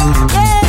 Witam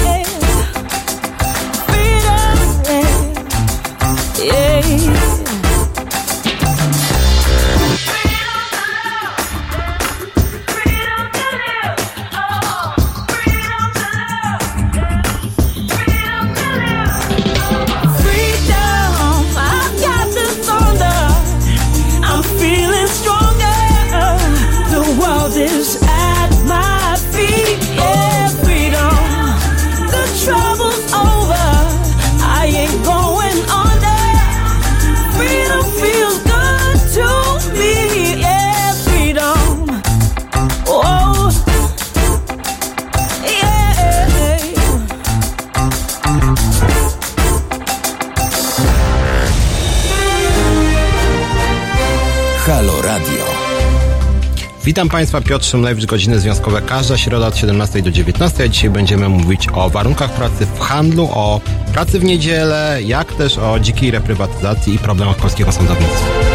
Państwa, Piotr Szymlewicz, godziny związkowe każda środa od 17 do 19, a dzisiaj będziemy mówić o warunkach pracy w handlu, o pracy w niedzielę, jak też o dzikiej reprywatyzacji i problemach polskiego sądownictwa.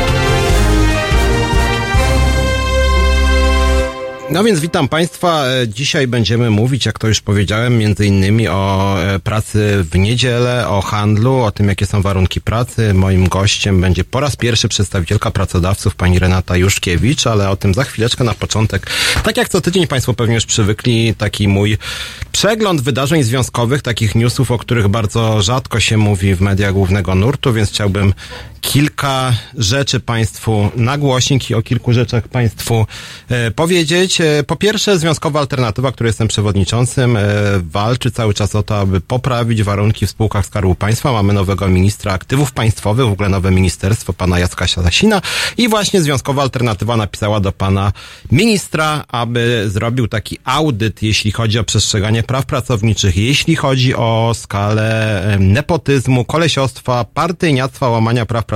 No więc witam Państwa. Dzisiaj będziemy mówić, jak to już powiedziałem, między innymi o e, pracy w niedzielę, o handlu, o tym, jakie są warunki pracy. Moim gościem będzie po raz pierwszy przedstawicielka pracodawców, pani Renata Juszkiewicz, ale o tym za chwileczkę na początek. Tak jak co tydzień Państwo pewnie już przywykli, taki mój przegląd wydarzeń związkowych, takich newsów, o których bardzo rzadko się mówi w mediach głównego nurtu, więc chciałbym kilka rzeczy Państwu nagłośnić i o kilku rzeczach Państwu e, powiedzieć. E, po pierwsze, Związkowa Alternatywa, której jestem przewodniczącym, e, walczy cały czas o to, aby poprawić warunki w spółkach Skarbu Państwa. Mamy nowego ministra aktywów państwowych, w ogóle nowe ministerstwo, pana Jacka Sasina i właśnie Związkowa Alternatywa napisała do pana ministra, aby zrobił taki audyt, jeśli chodzi o przestrzeganie praw pracowniczych, jeśli chodzi o skalę nepotyzmu, kolesiostwa, partyjniactwa, łamania praw pracowniczych.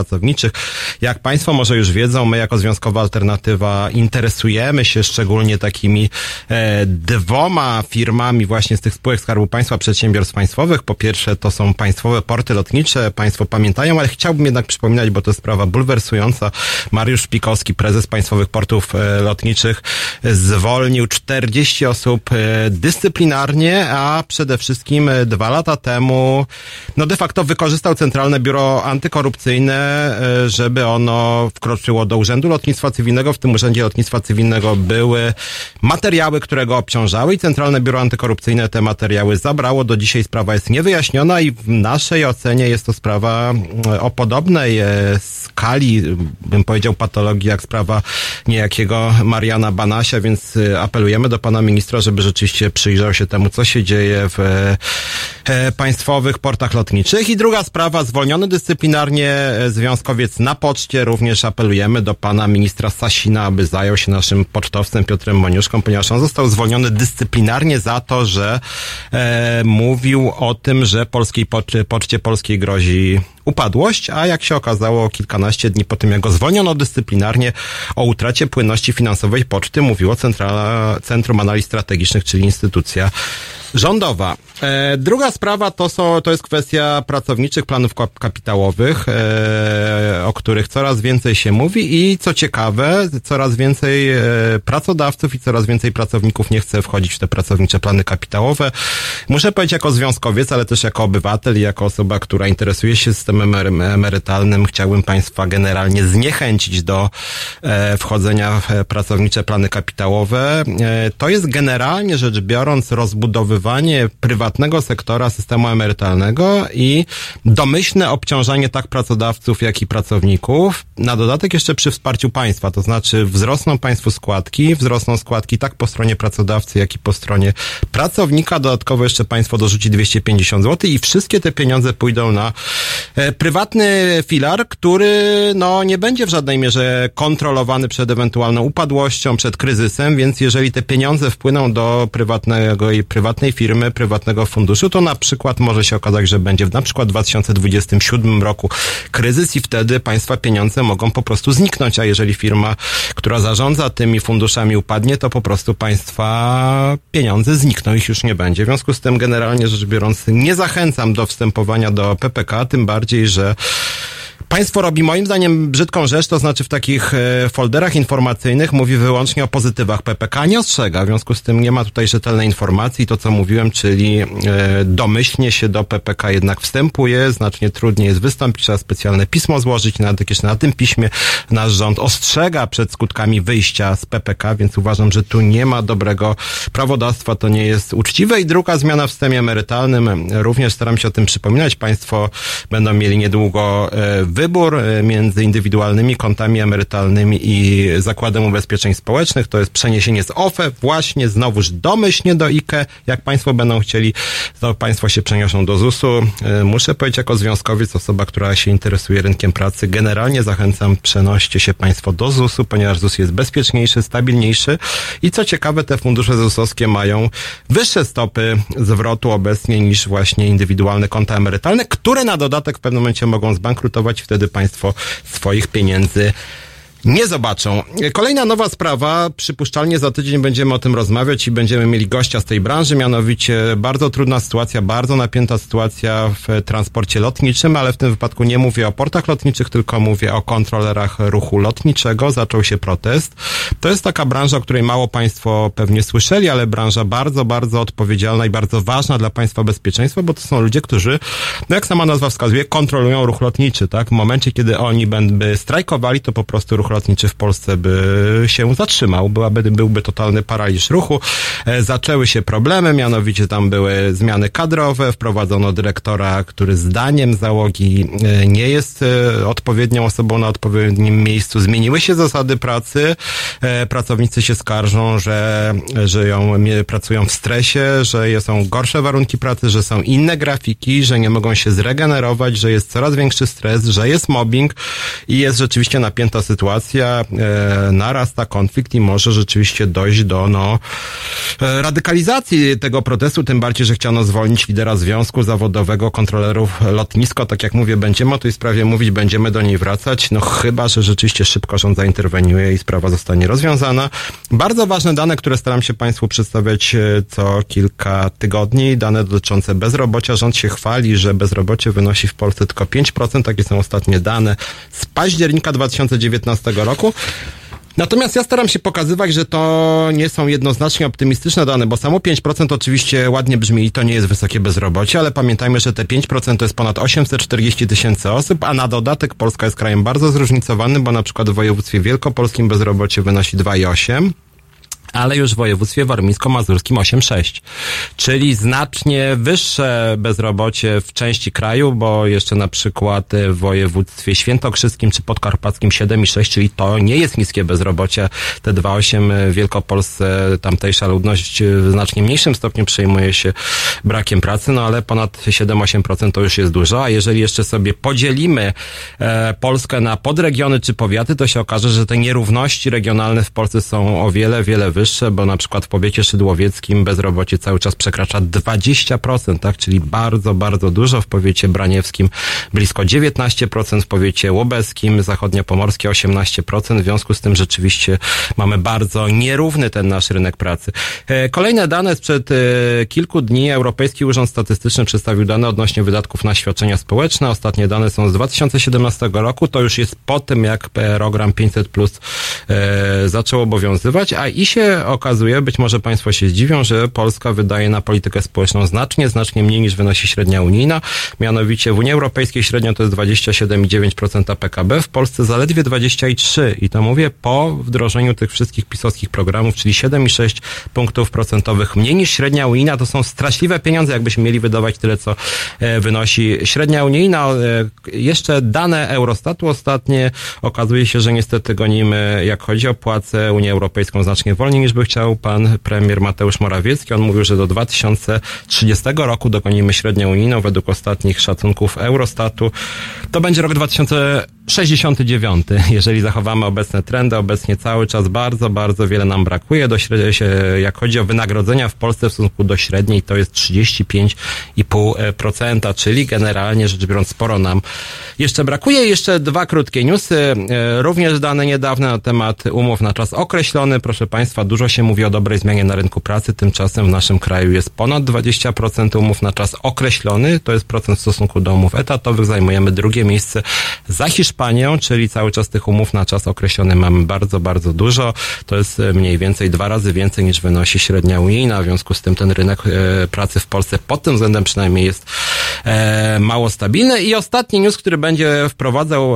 Jak Państwo może już wiedzą, my jako Związkowa Alternatywa interesujemy się szczególnie takimi e, dwoma firmami właśnie z tych spółek Skarbu Państwa, przedsiębiorstw państwowych. Po pierwsze to są państwowe porty lotnicze, Państwo pamiętają, ale chciałbym jednak przypominać, bo to jest sprawa bulwersująca. Mariusz Szpikowski, prezes Państwowych Portów e, Lotniczych, zwolnił 40 osób e, dyscyplinarnie, a przede wszystkim e, dwa lata temu, no de facto wykorzystał Centralne Biuro Antykorupcyjne, żeby ono wkroczyło do Urzędu Lotnictwa Cywilnego. W tym Urzędzie Lotnictwa Cywilnego były materiały, które go obciążały i Centralne Biuro Antykorupcyjne te materiały zabrało. Do dzisiaj sprawa jest niewyjaśniona i w naszej ocenie jest to sprawa e, o podobnej skali, bym powiedział, patologii jak sprawa niejakiego Mariana Banasia, więc apelujemy do pana ministra, żeby rzeczywiście przyjrzał się temu, co się dzieje w e, państwowych portach lotniczych. I druga sprawa, zwolniony dyscyplinarnie e, związkowiec na poczcie. Również apelujemy do pana ministra Sasina, aby zajął się naszym pocztowcem Piotrem Moniuszką, ponieważ on został zwolniony dyscyplinarnie za to, że e, mówił o tym, że polskiej poczcie, poczcie polskiej grozi upadłość, a jak się okazało kilkanaście dni po tym, jak go zwolniono dyscyplinarnie o utracie płynności finansowej poczty, mówiło Centrala, Centrum Analiz Strategicznych, czyli instytucja rządowa. E, druga sprawa to, są, to jest kwestia pracowniczych planów kapitałowych, e, o których coraz więcej się mówi i co ciekawe, coraz więcej e, pracodawców i coraz więcej pracowników nie chce wchodzić w te pracownicze plany kapitałowe. Muszę powiedzieć jako związkowiec, ale też jako obywatel i jako osoba, która interesuje się systemem emerytalnym, chciałbym Państwa generalnie zniechęcić do e, wchodzenia w pracownicze plany kapitałowe. E, to jest generalnie rzecz biorąc rozbudowywanie prywatnego sektora systemu emerytalnego i domyślne obciążanie tak pracodawców, jak i pracowników. Na dodatek jeszcze przy wsparciu państwa, to znaczy wzrosną państwu składki, wzrosną składki tak po stronie pracodawcy, jak i po stronie pracownika. Dodatkowo jeszcze państwo dorzuci 250 zł i wszystkie te pieniądze pójdą na e, prywatny filar, który no nie będzie w żadnej mierze kontrolowany przed ewentualną upadłością, przed kryzysem, więc jeżeli te pieniądze wpłyną do prywatnego i prywatnej firmy, prywatnego funduszu, to na przykład może się okazać, że będzie w na przykład 2027 roku kryzys i wtedy państwa pieniądze mogą po prostu zniknąć, a jeżeli firma, która zarządza tymi funduszami upadnie, to po prostu państwa pieniądze znikną, ich już nie będzie. W związku z tym generalnie rzecz biorąc nie zachęcam do wstępowania do PPK, tym bardziej, że Państwo robi moim zdaniem brzydką rzecz, to znaczy w takich e, folderach informacyjnych mówi wyłącznie o pozytywach PPK, nie ostrzega, w związku z tym nie ma tutaj rzetelnej informacji. To, co mówiłem, czyli e, domyślnie się do PPK jednak wstępuje, znacznie trudniej jest wystąpić, trzeba specjalne pismo złożyć, nawet jakieś na tym piśmie. Nasz rząd ostrzega przed skutkami wyjścia z PPK, więc uważam, że tu nie ma dobrego prawodawstwa, to nie jest uczciwe. I druga zmiana w systemie emerytalnym, również staram się o tym przypominać, Państwo będą mieli niedługo e, wybór e, między indywidualnymi kontami emerytalnymi i Zakładem Ubezpieczeń Społecznych. To jest przeniesienie z OFE właśnie znowuż domyślnie do IKE. Jak Państwo będą chcieli, to Państwo się przeniosą do ZUS-u. E, muszę powiedzieć jako związkowiec, osoba, która się interesuje rynkiem pracy, generalnie zachęcam, przenoście się Państwo do ZUS-u, ponieważ ZUS jest bezpieczniejszy, stabilniejszy i co ciekawe, te fundusze ZUS-owskie mają wyższe stopy zwrotu obecnie niż właśnie indywidualne konta emerytalne, które na dodatek w pewnym momencie mogą zbankrutować, wtedy państwo swoich pieniędzy nie zobaczą. Kolejna nowa sprawa, przypuszczalnie za tydzień będziemy o tym rozmawiać i będziemy mieli gościa z tej branży, mianowicie bardzo trudna sytuacja, bardzo napięta sytuacja w transporcie lotniczym, ale w tym wypadku nie mówię o portach lotniczych, tylko mówię o kontrolerach ruchu lotniczego. Zaczął się protest. To jest taka branża, o której mało Państwo pewnie słyszeli, ale branża bardzo, bardzo odpowiedzialna i bardzo ważna dla Państwa bezpieczeństwa, bo to są ludzie, którzy, no jak sama nazwa wskazuje, kontrolują ruch lotniczy, tak? W momencie, kiedy oni by strajkowali, to po prostu ruch lotniczy w Polsce by się zatrzymał, byłaby, byłby totalny paraliż ruchu. E, zaczęły się problemy, mianowicie tam były zmiany kadrowe, wprowadzono dyrektora, który zdaniem załogi e, nie jest e, odpowiednią osobą na odpowiednim miejscu. Zmieniły się zasady pracy, pracownicy się skarżą, że żyją, pracują w stresie, że są gorsze warunki pracy, że są inne grafiki, że nie mogą się zregenerować, że jest coraz większy stres, że jest mobbing i jest rzeczywiście napięta sytuacja sytuacja, e, narasta konflikt i może rzeczywiście dojść do no, e, radykalizacji tego protestu, tym bardziej, że chciano zwolnić lidera związku zawodowego kontrolerów lotnisko. Tak jak mówię, będziemy o tej sprawie mówić, będziemy do niej wracać, no chyba, że rzeczywiście szybko rząd zainterweniuje i sprawa zostanie rozwiązana. Bardzo ważne dane, które staram się Państwu przedstawiać e, co kilka tygodni, dane dotyczące bezrobocia. Rząd się chwali, że bezrobocie wynosi w Polsce tylko 5%, takie są ostatnie dane z października 2019 roku. Natomiast ja staram się pokazywać, że to nie są jednoznacznie optymistyczne dane, bo samo 5% oczywiście ładnie brzmi i to nie jest wysokie bezrobocie, ale pamiętajmy, że te 5% to jest ponad 840 tysięcy osób, a na dodatek Polska jest krajem bardzo zróżnicowanym, bo na przykład w województwie wielkopolskim bezrobocie wynosi 2,8% ale już w województwie warmińsko-mazurskim 8,6, czyli znacznie wyższe bezrobocie w części kraju, bo jeszcze na przykład w województwie świętokrzyskim czy podkarpackim 7,6, czyli to nie jest niskie bezrobocie. Te 2,8 w Wielkopolsce, tamtejsza ludność w znacznie mniejszym stopniu przejmuje się brakiem pracy, no ale ponad 7-8% to już jest dużo, a jeżeli jeszcze sobie podzielimy e, Polskę na podregiony czy powiaty, to się okaże, że te nierówności regionalne w Polsce są o wiele, wiele wyższe wyższe, bo na przykład w powiecie szydłowieckim bezrobocie cały czas przekracza 20%, tak? Czyli bardzo, bardzo dużo. W powiecie braniewskim blisko 19%, w powiecie łobeskim, zachodniopomorskie 18%. W związku z tym rzeczywiście mamy bardzo nierówny ten nasz rynek pracy. E, kolejne dane sprzed e, kilku dni Europejski Urząd Statystyczny przedstawił dane odnośnie wydatków na świadczenia społeczne. Ostatnie dane są z 2017 roku. To już jest po tym, jak program 500 plus e, zaczął obowiązywać, a i się okazuje, być może Państwo się zdziwią, że Polska wydaje na politykę społeczną znacznie, znacznie mniej niż wynosi średnia unijna. Mianowicie w Unii Europejskiej średnio to jest 27,9% PKB, w Polsce zaledwie 23%. I to mówię po wdrożeniu tych wszystkich pisowskich programów, czyli 7,6 punktów procentowych mniej niż średnia unijna. To są straszliwe pieniądze, jakbyśmy mieli wydawać tyle, co e, wynosi średnia unijna. E, jeszcze dane Eurostatu ostatnie okazuje się, że niestety gonimy, jak chodzi o płacę Unię Europejską znacznie wolniej niż by chciał pan premier Mateusz Morawiecki. On mówił, że do 2030 roku dokonimy średnią unijną według ostatnich szacunków Eurostatu. To będzie rok 2000 69. Jeżeli zachowamy obecne trendy, obecnie cały czas bardzo, bardzo wiele nam brakuje. Do jak chodzi o wynagrodzenia w Polsce w stosunku do średniej, to jest 35,5%, czyli generalnie rzecz biorąc sporo nam jeszcze brakuje. Jeszcze dwa krótkie newsy. E, również dane niedawne na temat umów na czas określony. Proszę Państwa, dużo się mówi o dobrej zmianie na rynku pracy. Tymczasem w naszym kraju jest ponad 20% umów na czas określony. To jest procent w stosunku do umów etatowych. Zajmujemy drugie miejsce za Hiszpanią, czyli cały czas tych umów na czas określony mamy bardzo, bardzo dużo. To jest e, mniej więcej dwa razy więcej niż wynosi średnia unijna. W związku z tym ten rynek e, pracy w Polsce pod tym względem przynajmniej jest mało stabilny. I ostatni news, który będzie wprowadzał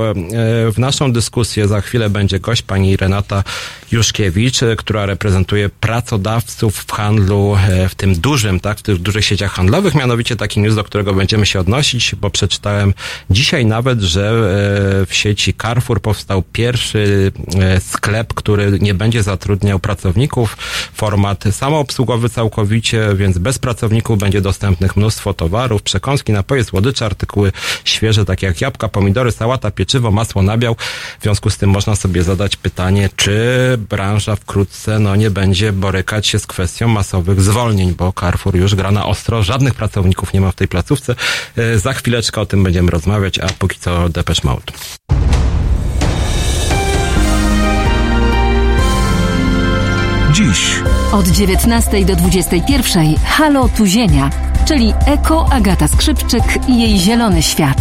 w naszą dyskusję, za chwilę będzie gość pani Renata Juszkiewicz, która reprezentuje pracodawców w handlu, w tym dużym, tak, w tych dużych sieciach handlowych. Mianowicie taki news, do którego będziemy się odnosić, bo przeczytałem dzisiaj nawet, że e, sieci Carrefour powstał pierwszy e, sklep, który nie będzie zatrudniał pracowników. Format samoobsługowy całkowicie, więc bez pracowników będzie dostępnych mnóstwo towarów, przekąski, napoje, słodycze, artykuły świeże, takie jak jabłka, pomidory, sałata, pieczywo, masło, nabiał. W związku z tym można sobie zadać pytanie, czy branża wkrótce no, nie będzie borykać się z kwestią masowych zwolnień, bo Carrefour już gra na ostro, żadnych pracowników nie ma w tej placówce. E, za chwileczkę o tym będziemy rozmawiać, a póki co Depeche Mode. Dziś od 19 do 21 Halo Tuzienia, czyli Eko Agata Skrzypczyk i jej zielony świat.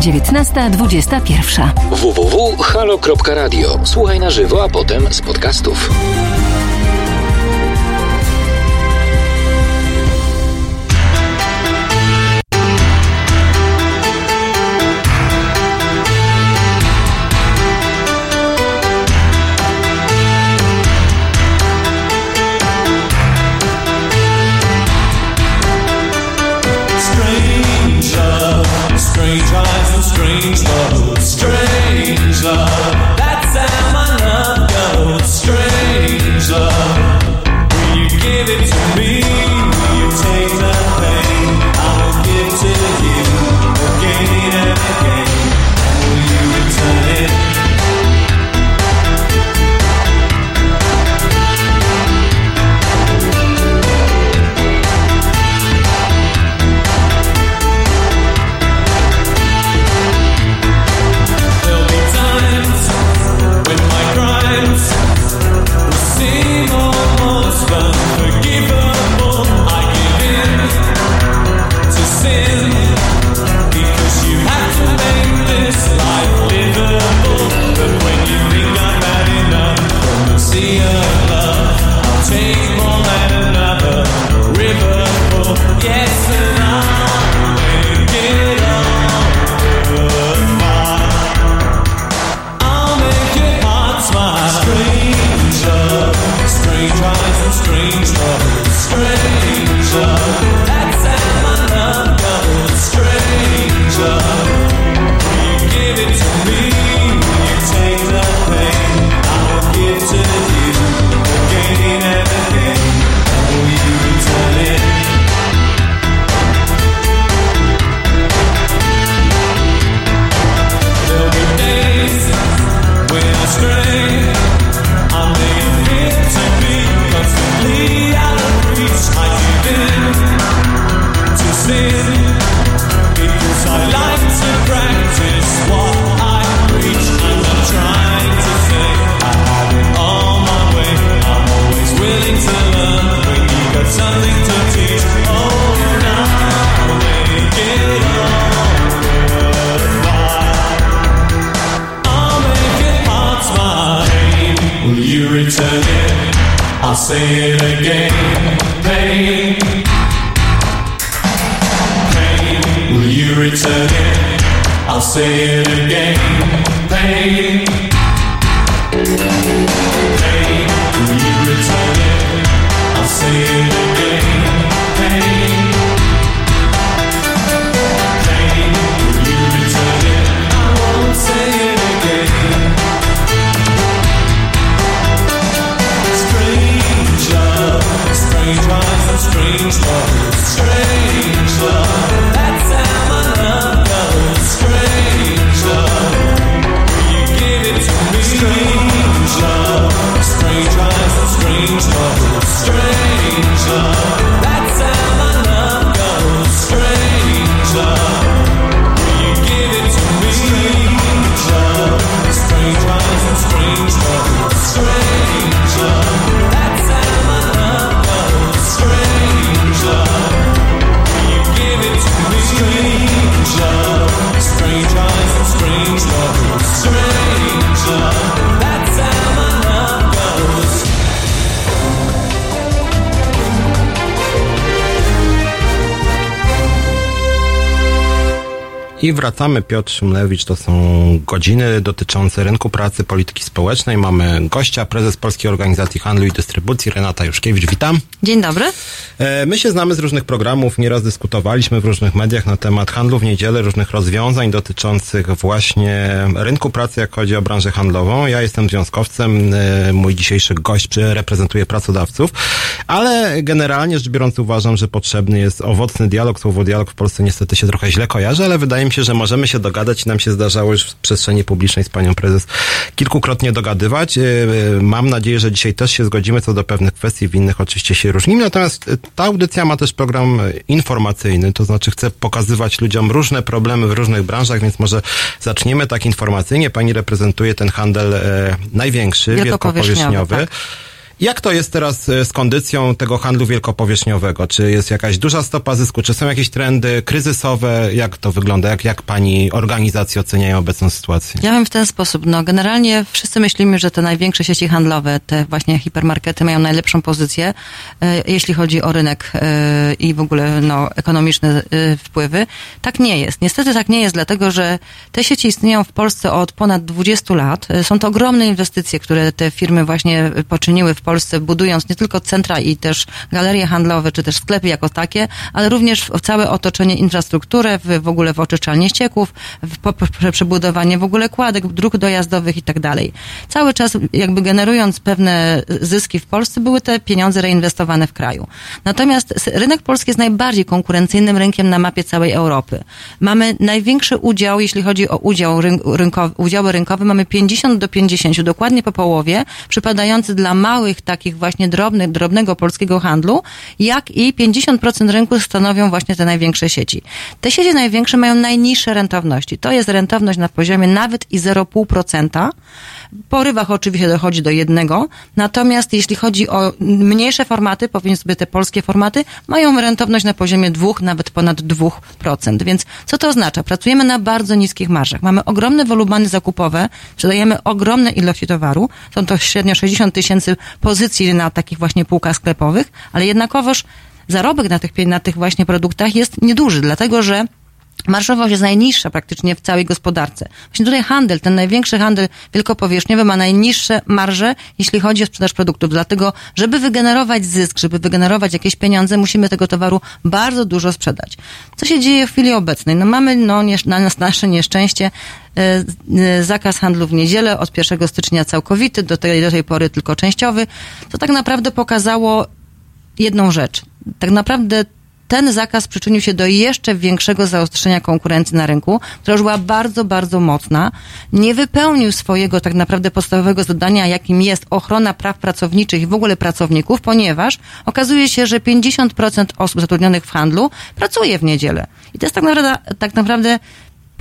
19.21 www.halo.radio. Słuchaj na żywo, a potem z podcastów. I wracamy. Piotr Szymlewicz, to są godziny dotyczące rynku pracy, polityki społecznej. Mamy gościa, prezes Polskiej Organizacji Handlu i Dystrybucji, Renata Juszkiewicz. Witam. Dzień dobry. E, my się znamy z różnych programów, nieraz dyskutowaliśmy w różnych mediach na temat handlu w niedzielę, różnych rozwiązań dotyczących właśnie rynku pracy, jak chodzi o branżę handlową. Ja jestem związkowcem, e, mój dzisiejszy gość reprezentuje pracodawców, ale generalnie rzecz biorąc uważam, że potrzebny jest owocny dialog. Słowo dialog w Polsce niestety się trochę źle kojarzy, ale wydaje mi się, że możemy się dogadać i nam się zdarzało już w przestrzeni publicznej z panią prezes kilkukrotnie dogadywać. E, mam nadzieję, że dzisiaj też się zgodzimy co do pewnych kwestii, w innych oczywiście się różnimy. Natomiast ta audycja ma też program informacyjny, to znaczy chcę pokazywać ludziom różne problemy w różnych branżach, więc może zaczniemy tak informacyjnie. Pani reprezentuje ten handel e, największy, wielkopowierzchniowy. Tak. Jak to jest teraz e, z kondycją tego handlu wielkopowierzchniowego? Czy jest jakaś duża stopa zysku? Czy są jakieś trendy kryzysowe? Jak to wygląda? Jak, jak pani organizacje oceniają obecną sytuację? Ja bym w ten sposób. No, generalnie wszyscy myślimy, że te największe sieci handlowe, te właśnie hipermarkety mają najlepszą pozycję, e, jeśli chodzi o rynek e, i w ogóle no, ekonomiczne wpływy. Tak nie jest. Niestety tak nie jest, dlatego że te sieci istnieją w Polsce od ponad 20 lat. Są to ogromne inwestycje, które te firmy właśnie poczyniły w Polsce Polsce, budując nie tylko centra i też galerie handlowe, czy też sklepy jako takie, ale również w całe otoczenie infrastrukturę, w, w ogóle w oczyszczalnie ścieków, w przebudowanie w ogóle kładek, dróg dojazdowych i tak dalej. Cały czas jakby generując pewne zyski w Polsce, były te pieniądze reinwestowane w kraju. Natomiast rynek polski jest najbardziej konkurencyjnym rynkiem na mapie całej Europy. Mamy największy udział, jeśli chodzi o udział rynkowy, udziały rynkowe, mamy 50 do 50, dokładnie po połowie, przypadający dla małych takich właśnie drobnych, drobnego polskiego handlu, jak i 50% rynku stanowią właśnie te największe sieci. Te sieci największe mają najniższe rentowności. To jest rentowność na poziomie nawet i 0,5%. Po rybach oczywiście dochodzi do jednego, natomiast jeśli chodzi o mniejsze formaty, powiedzmy te polskie formaty, mają rentowność na poziomie dwóch, nawet ponad 2%. Więc co to oznacza? Pracujemy na bardzo niskich marżach. Mamy ogromne wolumeny zakupowe, sprzedajemy ogromne ilości towaru. Są to średnio 60 tysięcy pozycji na takich właśnie półkach sklepowych, ale jednakowoż zarobek na tych, na tych właśnie produktach jest nieduży, dlatego że Marszowość jest najniższa praktycznie w całej gospodarce. Właśnie tutaj handel, ten największy handel wielkopowierzchniowy ma najniższe marże, jeśli chodzi o sprzedaż produktów. Dlatego, żeby wygenerować zysk, żeby wygenerować jakieś pieniądze, musimy tego towaru bardzo dużo sprzedać. Co się dzieje w chwili obecnej? No mamy no, na nasze nieszczęście e, e, zakaz handlu w niedzielę od 1 stycznia całkowity, do tej, do tej pory tylko częściowy. To tak naprawdę pokazało jedną rzecz. Tak naprawdę ten zakaz przyczynił się do jeszcze większego zaostrzenia konkurencji na rynku, która już była bardzo, bardzo mocna. Nie wypełnił swojego tak naprawdę podstawowego zadania, jakim jest ochrona praw pracowniczych i w ogóle pracowników, ponieważ okazuje się, że 50% osób zatrudnionych w handlu pracuje w niedzielę. I to jest tak naprawdę, tak naprawdę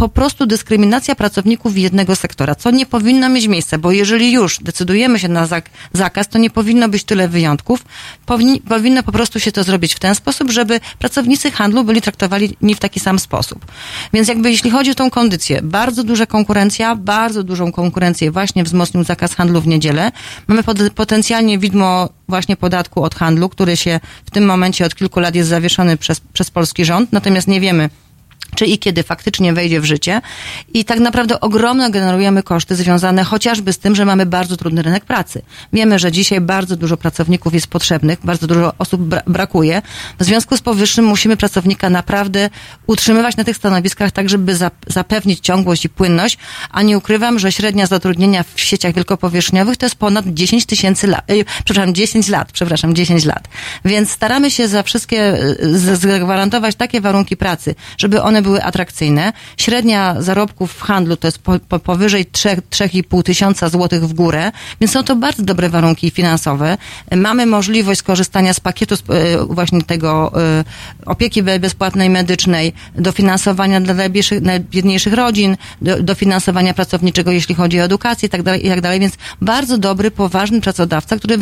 po prostu dyskryminacja pracowników jednego sektora, co nie powinno mieć miejsca, bo jeżeli już decydujemy się na zakaz, to nie powinno być tyle wyjątków. Powinno po prostu się to zrobić w ten sposób, żeby pracownicy handlu byli traktowani nie w taki sam sposób. Więc jakby jeśli chodzi o tą kondycję, bardzo duża konkurencja, bardzo dużą konkurencję właśnie wzmocnił zakaz handlu w niedzielę. Mamy potencjalnie widmo właśnie podatku od handlu, który się w tym momencie od kilku lat jest zawieszony przez, przez polski rząd, natomiast nie wiemy, czy i kiedy faktycznie wejdzie w życie. I tak naprawdę ogromne generujemy koszty związane chociażby z tym, że mamy bardzo trudny rynek pracy. Wiemy, że dzisiaj bardzo dużo pracowników jest potrzebnych, bardzo dużo osób bra brakuje. W związku z powyższym musimy pracownika naprawdę utrzymywać na tych stanowiskach tak, żeby zapewnić ciągłość i płynność, a nie ukrywam, że średnia zatrudnienia w sieciach wielkopowierzchniowych to jest ponad 10 tysięcy lat, yy, przepraszam, 10 lat, przepraszam, 10 lat. Więc staramy się za wszystkie, y, zagwarantować takie warunki pracy, żeby one były atrakcyjne. Średnia zarobków w handlu to jest po, po, powyżej 3,5 tysiąca złotych w górę, więc są to bardzo dobre warunki finansowe. Mamy możliwość skorzystania z pakietu e, właśnie tego e, opieki bezpłatnej medycznej, dofinansowania dla najbiedniejszych rodzin, dofinansowania pracowniczego, jeśli chodzi o edukację i tak dalej, i tak. Więc bardzo dobry, poważny pracodawca, który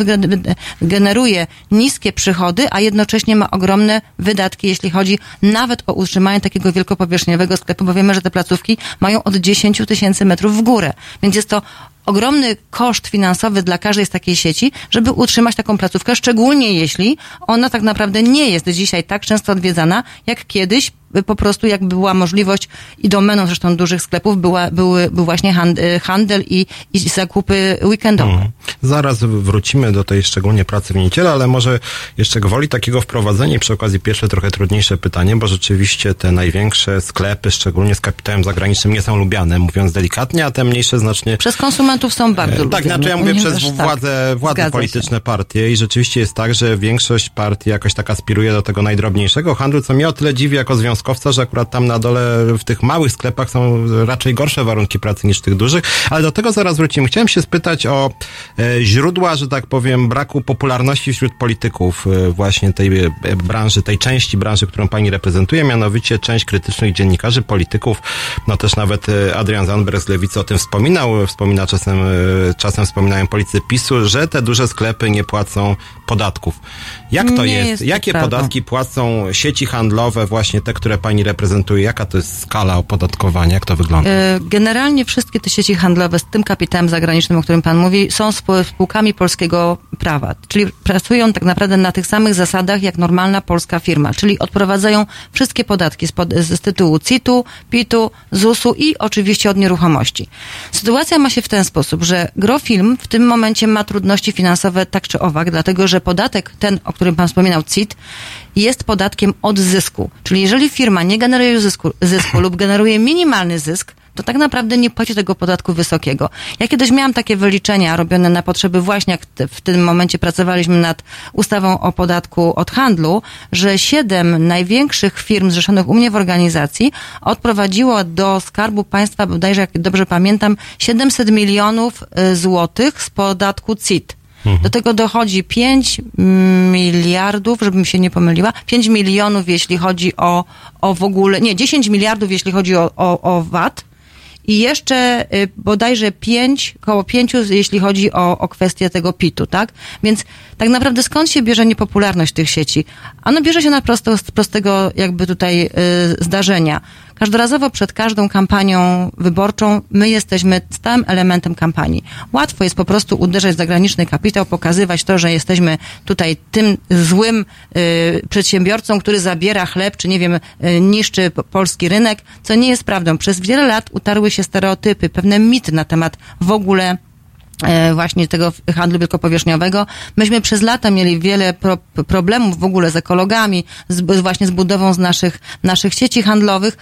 generuje niskie przychody, a jednocześnie ma ogromne wydatki, jeśli chodzi nawet o utrzymanie takiego wielkopowierzchniowego sklepu, bo wiemy, że te placówki mają od 10 tysięcy metrów w górę. Więc jest to ogromny koszt finansowy dla każdej z takiej sieci, żeby utrzymać taką placówkę, szczególnie jeśli ona tak naprawdę nie jest dzisiaj tak często odwiedzana, jak kiedyś po prostu jak była możliwość i domeną zresztą dużych sklepów była, były, był właśnie handel, handel i, i zakupy weekendowe. Hmm. Zaraz wrócimy do tej szczególnie pracy w niedzielę, ale może jeszcze gwoli takiego wprowadzenia i przy okazji pierwsze trochę trudniejsze pytanie, bo rzeczywiście te największe sklepy, szczególnie z kapitałem zagranicznym, nie są lubiane, mówiąc delikatnie, a te mniejsze znacznie... Przez konsumentów są bardzo lubiane. Tak, znaczy ja mówię przez tak. władze, władze polityczne się. partie i rzeczywiście jest tak, że większość partii jakoś tak aspiruje do tego najdrobniejszego handlu, co mnie o tyle dziwi jako związkowca, że akurat tam na dole w tych małych sklepach są raczej gorsze warunki pracy niż w tych dużych, ale do tego zaraz wrócimy. Chciałem się spytać o e, źródła, że tak powiem, braku popularności wśród polityków e, właśnie tej e, branży, tej części branży, którą pani reprezentuje, mianowicie część krytycznych dziennikarzy, polityków, no też nawet e, Adrian Zandberg z Lewicy o tym wspominał, wspomina czasem, e, czasem wspominają politycy PiSu, że te duże sklepy nie płacą podatków. Jak to jest? jest Jakie prawda. podatki płacą sieci handlowe, właśnie te, które pani reprezentuje? Jaka to jest skala opodatkowania? Jak to wygląda? E, generalnie wszystkie te sieci handlowe z tym kapitałem zagranicznym, o którym pan mówi, są spółkami polskiego prawa. Czyli pracują tak naprawdę na tych samych zasadach jak normalna polska firma. Czyli odprowadzają wszystkie podatki z, pod, z tytułu CIT-u, PIT-u, ZUS-u i oczywiście od nieruchomości. Sytuacja ma się w ten sposób, że Grofilm w tym momencie ma trudności finansowe tak czy owak, dlatego że podatek ten, o którym pan wspominał, CIT, jest podatkiem od zysku. Czyli jeżeli firma nie generuje zysku, zysku lub generuje minimalny zysk, to tak naprawdę nie płaci tego podatku wysokiego. Ja kiedyś miałam takie wyliczenia robione na potrzeby właśnie, jak w tym momencie pracowaliśmy nad ustawą o podatku od handlu, że siedem największych firm zrzeszonych u mnie w organizacji odprowadziło do Skarbu Państwa, bodajże jak dobrze pamiętam, 700 milionów y, złotych z podatku CIT. Mhm. Do tego dochodzi 5 miliardów, żebym się nie pomyliła, 5 milionów, jeśli chodzi o, o w ogóle, nie, 10 miliardów, jeśli chodzi o, o, o VAT i jeszcze y, bodajże 5, około 5, jeśli chodzi o, o kwestię tego PIT-u, tak? Więc tak naprawdę skąd się bierze niepopularność tych sieci? Ano bierze się na prosto, z prostego jakby tutaj y, zdarzenia. Każdorazowo przed każdą kampanią wyborczą my jesteśmy stałym elementem kampanii. Łatwo jest po prostu uderzać w zagraniczny kapitał, pokazywać to, że jesteśmy tutaj tym złym y, przedsiębiorcą, który zabiera chleb, czy nie wiem, y, niszczy polski rynek, co nie jest prawdą. Przez wiele lat utarły się stereotypy, pewne mity na temat w ogóle e, właśnie tego handlu wielkopowierzchniowego. Myśmy przez lata mieli wiele pro, problemów w ogóle z ekologami, z, właśnie z budową z naszych, naszych sieci handlowych,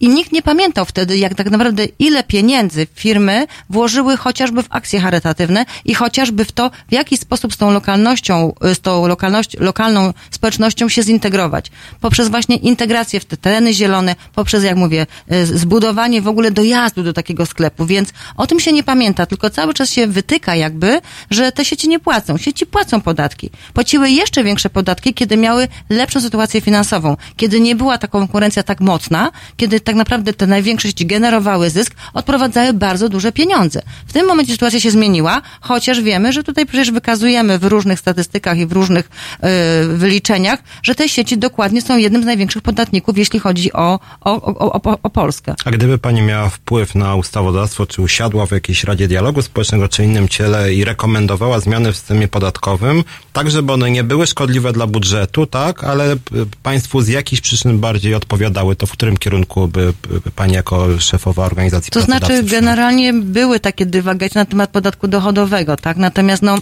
i nikt nie pamiętał wtedy, jak tak naprawdę ile pieniędzy firmy włożyły chociażby w akcje charytatywne i chociażby w to, w jaki sposób z tą lokalnością, y, z tą lokalność, lokalną społecznością się zintegrować. Poprzez właśnie integrację w te tereny zielone, poprzez, jak mówię, y, zbudowanie w ogóle dojazdu do takiego sklepu. Więc o tym się nie pamięta, tylko cały czas się wytyka jakby, że te sieci nie płacą. Sieci płacą podatki. Płaciły jeszcze większe podatki, kiedy miały lepszą sytuację finansową, kiedy nie była ta konkurencja tak mocna, kiedy tak naprawdę te największe sieci generowały zysk, odprowadzały bardzo duże pieniądze. W tym momencie sytuacja się zmieniła, chociaż wiemy, że tutaj przecież wykazujemy w różnych statystykach i w różnych yy, wyliczeniach, że te sieci dokładnie są jednym z największych podatników, jeśli chodzi o, o, o, o, o Polskę. A gdyby pani miała wpływ na ustawodawstwo, czy usiadła w jakiejś Radzie Dialogu Społecznego, czy innym ciele i rekomendowała zmiany w systemie podatkowym, tak żeby one nie były szkodliwe dla budżetu, tak, ale państwu z jakichś przyczyn bardziej odpowiadały, to w którym kierunku by pani jako szefowa organizacji To znaczy, generalnie były takie dywagacje na temat podatku dochodowego, tak? Natomiast no,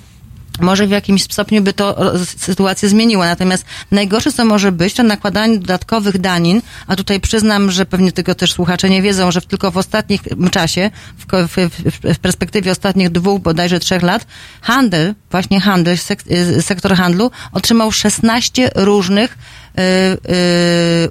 może w jakimś stopniu by to sytuację zmieniło. Natomiast najgorsze, co może być, to nakładanie dodatkowych danin, a tutaj przyznam, że pewnie tego też słuchacze nie wiedzą, że tylko w ostatnim czasie, w, w, w perspektywie ostatnich dwóch, bodajże trzech lat, handel, właśnie handel, sektor handlu otrzymał 16 różnych Y, y,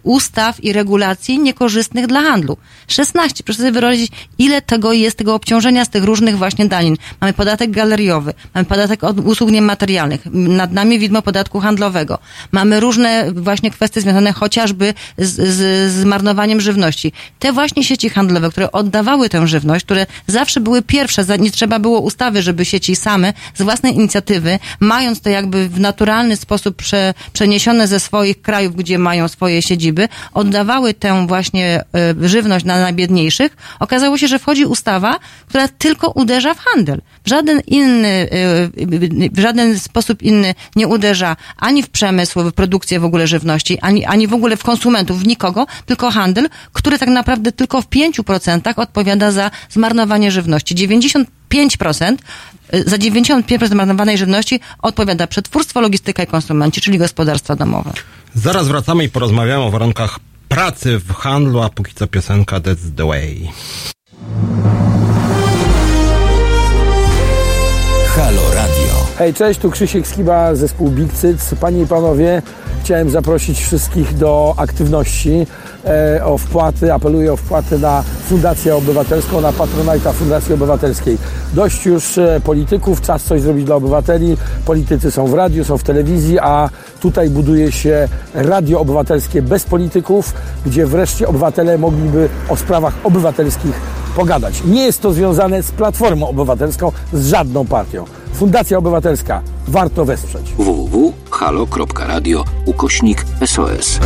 ustaw i regulacji niekorzystnych dla handlu. 16. Proszę sobie wyobrazić, ile tego jest, tego obciążenia z tych różnych właśnie danin. Mamy podatek galeriowy, mamy podatek od usług niematerialnych, nad nami widmo podatku handlowego. Mamy różne właśnie kwestie związane chociażby z, z, z marnowaniem żywności. Te właśnie sieci handlowe, które oddawały tę żywność, które zawsze były pierwsze, nie trzeba było ustawy, żeby sieci same z własnej inicjatywy, mając to jakby w naturalny sposób prze, przeniesione ze swoich krajów, krajów, gdzie mają swoje siedziby, oddawały tę właśnie e, żywność na najbiedniejszych, okazało się, że wchodzi ustawa, która tylko uderza w handel. W żaden inny, e, w żaden sposób inny nie uderza ani w przemysł, w produkcję w ogóle żywności, ani, ani w ogóle w konsumentów, w nikogo, tylko handel, który tak naprawdę tylko w 5% odpowiada za zmarnowanie żywności. 95% y, za 95% zmarnowanej żywności odpowiada przetwórstwo, logistyka i konsumenci, czyli gospodarstwa domowe. Zaraz wracamy i porozmawiamy o warunkach pracy w handlu, a póki co piosenka That's the Way. Halo Radio. Hej, cześć, tu Krzysiek Skiba, zespół Big Cyc. Panie i panowie, chciałem zaprosić wszystkich do aktywności, e, o wpłaty, apeluję o wpłaty na Fundację Obywatelską, na Patronajta Fundacji Obywatelskiej. Dość już e, polityków, czas coś zrobić dla obywateli. Politycy są w radiu, są w telewizji, a tutaj buduje się radio obywatelskie bez polityków, gdzie wreszcie obywatele mogliby o sprawach obywatelskich pogadać. Nie jest to związane z Platformą Obywatelską, z żadną partią. Fundacja Obywatelska. Warto wesprzeć. www.halo.radio ukośnik SOS.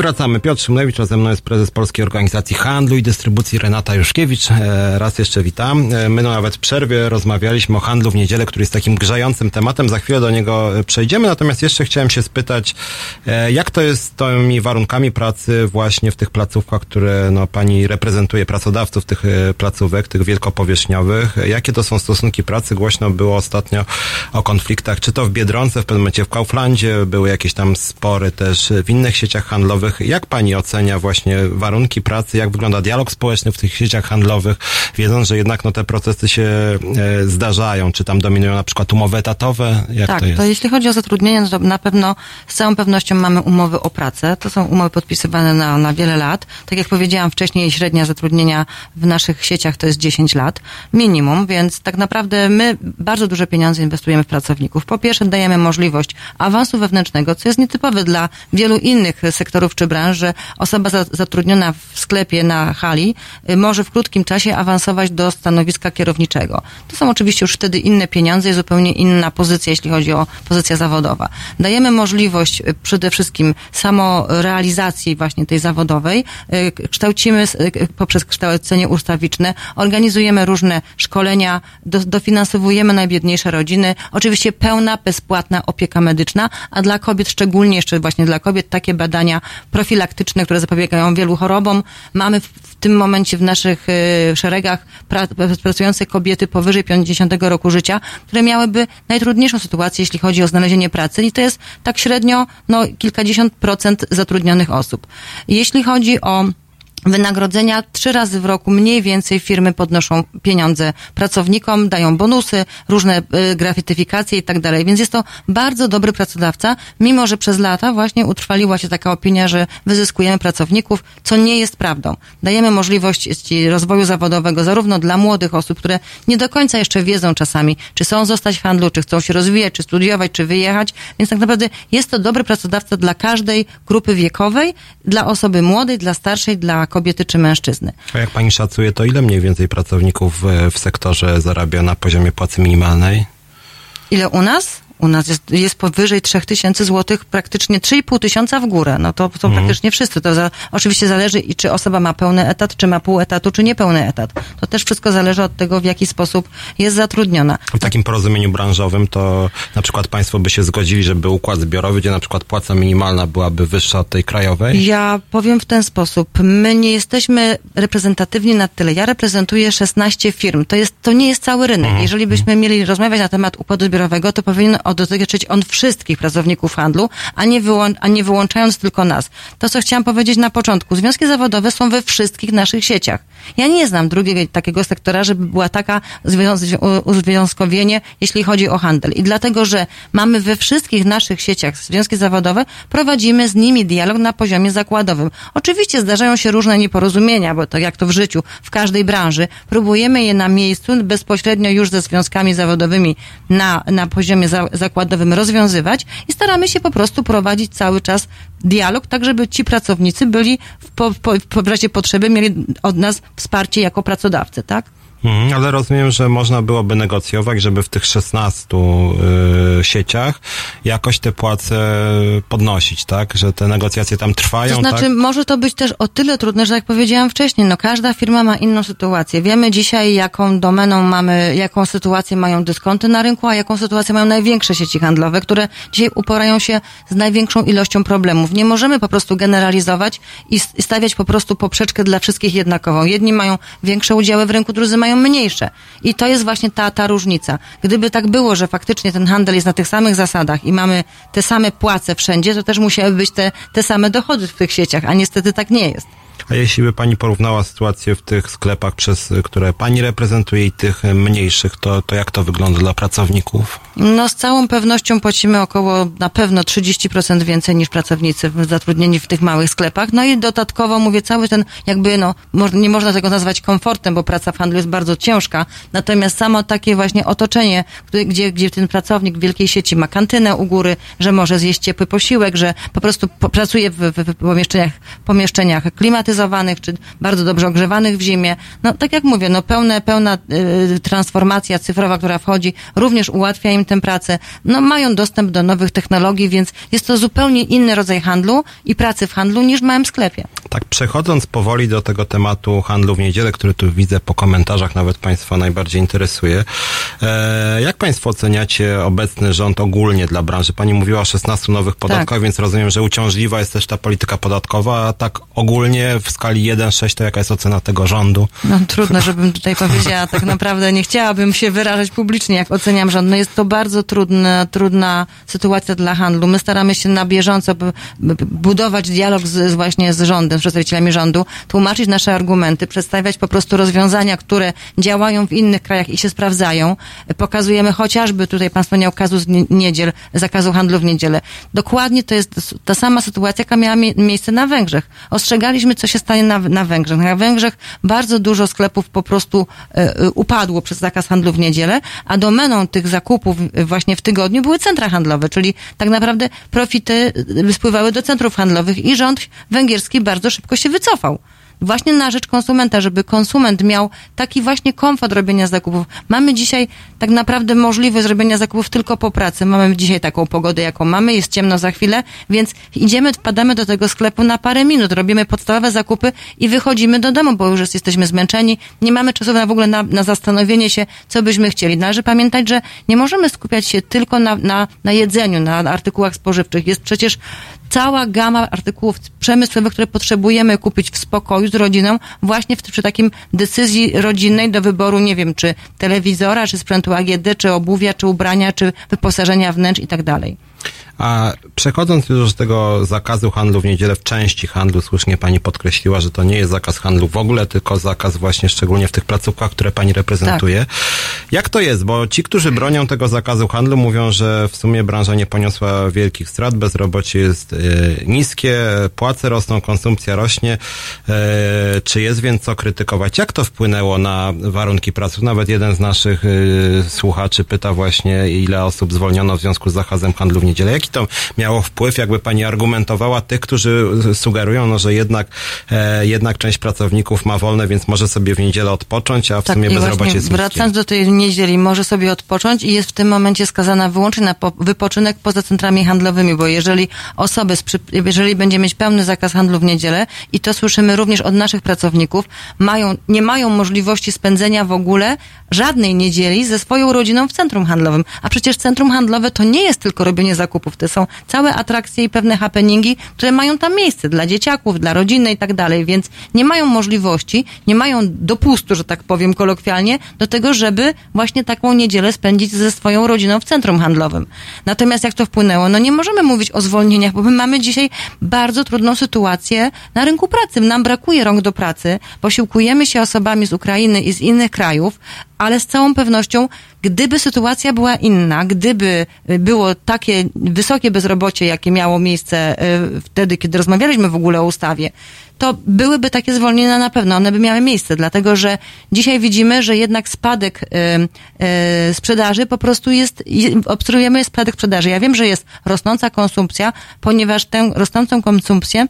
Wracamy. Piotr Szymlewicz, a ze mną jest prezes Polskiej Organizacji Handlu i Dystrybucji Renata Juszkiewicz. E, raz jeszcze witam. E, my no nawet w przerwie rozmawialiśmy o handlu w niedzielę, który jest takim grzającym tematem. Za chwilę do niego e, przejdziemy. Natomiast jeszcze chciałem się spytać, jak to jest z tymi warunkami pracy właśnie w tych placówkach, które no, pani reprezentuje, pracodawców tych placówek, tych wielkopowierzchniowych. Jakie to są stosunki pracy? Głośno było ostatnio o konfliktach, czy to w Biedronce, w pewnym momencie w Kauflandzie, były jakieś tam spory też w innych sieciach handlowych handlowych. Jak pani ocenia właśnie warunki pracy, jak wygląda dialog społeczny w tych sieciach handlowych, wiedząc, że jednak no, te procesy się e, zdarzają? Czy tam dominują na przykład umowy etatowe? Jak tak, to, jest? to jeśli chodzi o zatrudnienie, to na pewno z całą pewnością mamy umowy o pracę. To są umowy podpisywane na, na wiele lat. Tak jak powiedziałam wcześniej, średnia zatrudnienia w naszych sieciach to jest 10 lat minimum, więc tak naprawdę my bardzo duże pieniądze inwestujemy w pracowników. Po pierwsze dajemy możliwość awansu wewnętrznego, co jest nietypowe dla wielu innych sektorów sektorów czy branż, że osoba zatrudniona w sklepie na hali y, może w krótkim czasie awansować do stanowiska kierowniczego. To są oczywiście już wtedy inne pieniądze i zupełnie inna pozycja, jeśli chodzi o pozycja zawodowa. Dajemy możliwość y, przede wszystkim samorealizacji właśnie tej zawodowej. Y, kształcimy poprzez kształcenie ustawiczne, organizujemy różne szkolenia, do, dofinansowujemy najbiedniejsze rodziny. Oczywiście pełna, bezpłatna opieka medyczna, a dla kobiet, szczególnie jeszcze właśnie dla kobiet, takie badania profilaktyczne, które zapobiegają wielu chorobom. Mamy w tym momencie w naszych y, szeregach pracujące kobiety powyżej 50 roku życia, które miałyby najtrudniejszą sytuację, jeśli chodzi o znalezienie pracy i to jest tak średnio no, kilkadziesiąt procent zatrudnionych osób. Jeśli chodzi o wynagrodzenia trzy razy w roku mniej więcej firmy podnoszą pieniądze pracownikom, dają bonusy, różne y, grafityfikacje i tak dalej. Więc jest to bardzo dobry pracodawca, mimo że przez lata właśnie utrwaliła się taka opinia, że wyzyskujemy pracowników, co nie jest prawdą. Dajemy możliwość rozwoju zawodowego zarówno dla młodych osób, które nie do końca jeszcze wiedzą czasami, czy chcą zostać w handlu, czy chcą się rozwijać, czy studiować, czy wyjechać. Więc tak naprawdę jest to dobry pracodawca dla każdej grupy wiekowej, dla osoby młodej, dla starszej, dla kobiety czy mężczyzny. A jak pani szacuje, to ile mniej więcej pracowników w, w sektorze zarabia na poziomie płacy minimalnej? Ile u nas? U nas jest, jest powyżej 3000 złotych, praktycznie 3,5 tysiąca w górę. No to są mhm. praktycznie wszyscy. To za, oczywiście zależy i czy osoba ma pełny etat, czy ma pół etatu, czy niepełny etat. To też wszystko zależy od tego, w jaki sposób jest zatrudniona. W takim porozumieniu branżowym to na przykład państwo by się zgodzili, żeby układ zbiorowy, gdzie na przykład płaca minimalna byłaby wyższa od tej krajowej? Ja powiem w ten sposób. My nie jesteśmy reprezentatywni na tyle. Ja reprezentuję 16 firm. To, jest, to nie jest cały rynek. Mhm. Jeżeli byśmy mieli rozmawiać na temat układu zbiorowego, to powinien dotyczyć on wszystkich pracowników handlu, a nie, a nie wyłączając tylko nas. To, co chciałam powiedzieć na początku. Związki zawodowe są we wszystkich naszych sieciach. Ja nie znam drugiego takiego sektora, żeby była taka uzwiązkowienie, jeśli chodzi o handel. I dlatego, że mamy we wszystkich naszych sieciach związki zawodowe, prowadzimy z nimi dialog na poziomie zakładowym. Oczywiście zdarzają się różne nieporozumienia, bo tak jak to w życiu, w każdej branży, próbujemy je na miejscu bezpośrednio już ze związkami zawodowymi na, na poziomie za, zakładowym rozwiązywać i staramy się po prostu prowadzić cały czas dialog, tak żeby ci pracownicy byli w, po, po, w razie potrzeby mieli od nas wsparcie jako pracodawcy, tak? Mhm, ale rozumiem, że można byłoby negocjować, żeby w tych 16 y, sieciach jakoś te płace podnosić, tak? Że te negocjacje tam trwają. To znaczy, tak? może to być też o tyle trudne, że jak powiedziałam wcześniej, no każda firma ma inną sytuację. Wiemy dzisiaj, jaką domeną mamy, jaką sytuację mają dyskonty na rynku, a jaką sytuację mają największe sieci handlowe, które dzisiaj uporają się z największą ilością problemów. Nie możemy po prostu generalizować i stawiać po prostu poprzeczkę dla wszystkich jednakową. Jedni mają większe udziały w rynku, drudzy mają mają mniejsze. I to jest właśnie ta, ta różnica. Gdyby tak było, że faktycznie ten handel jest na tych samych zasadach i mamy te same płace wszędzie, to też musiały być te, te same dochody w tych sieciach, a niestety tak nie jest. A jeśli by Pani porównała sytuację w tych sklepach, przez które Pani reprezentuje i tych mniejszych, to, to jak to wygląda dla pracowników? No z całą pewnością płacimy około na pewno 30% więcej niż pracownicy zatrudnieni w tych małych sklepach. No i dodatkowo mówię, cały ten jakby, no nie można tego nazwać komfortem, bo praca w handlu jest bardzo ciężka. Natomiast samo takie właśnie otoczenie, gdzie, gdzie ten pracownik w wielkiej sieci ma kantynę u góry, że może zjeść ciepły posiłek, że po prostu pracuje w, w, pomieszczeniach, pomieszczeniach klimatyzowanych, czy bardzo dobrze ogrzewanych w zimie. No tak jak mówię, no pełne, pełna y, transformacja cyfrowa, która wchodzi, również ułatwia im tę pracę, no mają dostęp do nowych technologii, więc jest to zupełnie inny rodzaj handlu i pracy w handlu niż w małym sklepie. Tak, przechodząc powoli do tego tematu handlu w niedzielę, który tu widzę po komentarzach, nawet Państwa najbardziej interesuje. E, jak Państwo oceniacie obecny rząd ogólnie dla branży? Pani mówiła o 16 nowych podatkach, Tak. więc rozumiem, że uciążliwa jest też ta polityka podatkowa, a tak ogólnie w skali 1-6 to jaka jest ocena tego rządu? No trudno, żebym tutaj powiedziała. Tak naprawdę nie chciałabym się wyrażać publicznie, jak oceniam rząd. No jest to bardzo trudna, trudna sytuacja dla handlu. My staramy się na bieżąco budować dialog z, właśnie z rządem, z przedstawicielami rządu, tłumaczyć nasze argumenty, przedstawiać po prostu rozwiązania, które działają w innych krajach i się sprawdzają. Pokazujemy chociażby, tutaj pan wspomniał kazus nie- niedziel, zakazu handlu w niedzielę. Dokładnie to jest ta sama sytuacja, jaka miała mie- miejsce na Węgrzech. Ostrzegaliśmy, co się stanie na, na Węgrzech. Na Węgrzech bardzo dużo sklepów po prostu e, e, upadło przez zakaz handlu w niedzielę, a domeną tych zakupów właśnie w tygodniu były centra handlowe, czyli tak naprawdę profity spływały do centrów handlowych i rząd węgierski bardzo szybko się wycofał. Właśnie na rzecz konsumenta, żeby konsument miał taki właśnie komfort robienia zakupów. Mamy dzisiaj tak naprawdę możliwość zrobienia zakupów tylko po pracy. Mamy dzisiaj taką pogodę, jaką mamy, jest ciemno za chwilę, więc idziemy, wpadamy do tego sklepu na parę minut, robimy podstawowe zakupy i wychodzimy do domu, bo już jest, jesteśmy zmęczeni, nie mamy czasu na w ogóle na, na zastanowienie się, co byśmy chcieli. Należy pamiętać, że nie możemy skupiać się tylko na, na, na jedzeniu, na artykułach spożywczych. Jest przecież cała gama artykułów przemysłowych, które potrzebujemy kupić w spokoju z rodziną, właśnie w, przy takim decyzji rodzinnej do wyboru, nie wiem, czy telewizora, czy sprzętu AGD, czy obuwia, czy ubrania, czy wyposażenia wnętrz i tak dalej. A przechodząc już do tego zakazu handlu w niedzielę, w części handlu, słusznie pani podkreśliła, że to nie jest zakaz handlu w ogóle, tylko zakaz właśnie szczególnie w tych placówkach, które pani reprezentuje. Jak to jest? Bo ci, którzy bronią tego zakazu handlu, mówią, że w sumie branża nie poniosła wielkich strat, bezrobocie jest y, niskie, płace rosną, konsumpcja rośnie. E, czy jest więc co krytykować? Jak to wpłynęło na warunki pracy? Nawet jeden z naszych y, słuchaczy pyta właśnie, ile osób zwolniono w związku z zakazem handlu w niedzielę. Jaki to miało wpływ, jakby pani argumentowała tych, którzy sugerują, no, że jednak, e, jednak część pracowników ma wolne, więc może sobie w niedzielę odpocząć, a w sumie Tak, i bezrobocie jest niskie. wracając do tej niedzieli, może sobie odpocząć i jest w tym momencie skazana wyłącznie na po, wypoczynek poza centrami handlowymi, bo jeżeli osoby, z, jeżeli będzie mieć pełny zakaz handlu w niedzielę i to słyszymy również od naszych pracowników, mają, nie mają możliwości spędzenia w ogóle żadnej niedzieli ze swoją rodziną w centrum handlowym. A przecież centrum handlowe to nie jest tylko robienie zakupów, to są całe atrakcje i pewne happeningi, które mają tam miejsce dla dzieciaków, dla rodziny i tak dalej, więc nie mają możliwości, nie mają dopustu, że tak powiem kolokwialnie, do tego, żeby właśnie taką niedzielę spędzić ze swoją rodziną w centrum handlowym. Natomiast jak to wpłynęło? No nie możemy mówić o zwolnieniach, bo my mamy dzisiaj bardzo trudną sytuację na rynku pracy. Nam brakuje rąk do pracy, posiłkujemy się osobami z Ukrainy i z innych krajów, ale z całą pewnością, gdyby sytuacja była inna, gdyby y, było takie wysokie bezrobocie, jakie miało miejsce y, wtedy, kiedy rozmawialiśmy w ogóle o ustawie, to byłyby takie zwolnienia na pewno, one by miały miejsce, dlatego że dzisiaj widzimy, że jednak spadek y, sprzedaży po prostu jest, obserwujemy spadek sprzedaży. Ja wiem, że jest rosnąca konsumpcja, ponieważ tę rosnącą konsumpcję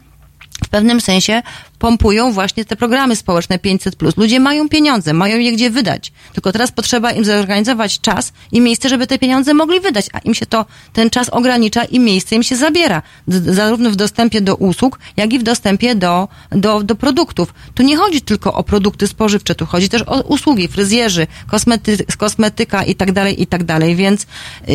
w pewnym sensie pompują właśnie te programy społeczne 500+. Ludzie mają pieniądze, mają je gdzie wydać. Tylko teraz potrzeba im zorganizować czas i miejsce, żeby te pieniądze mogli wydać, a im się to, ten czas ogranicza i miejsce im się zabiera. Zarówno w dostępie do usług, jak i w dostępie do, do, do produktów. Tu nie chodzi tylko o produkty spożywcze, tu chodzi też o usługi, fryzjerzy, kosmety, kosmetyka i tak dalej, i tak dalej. Więc y,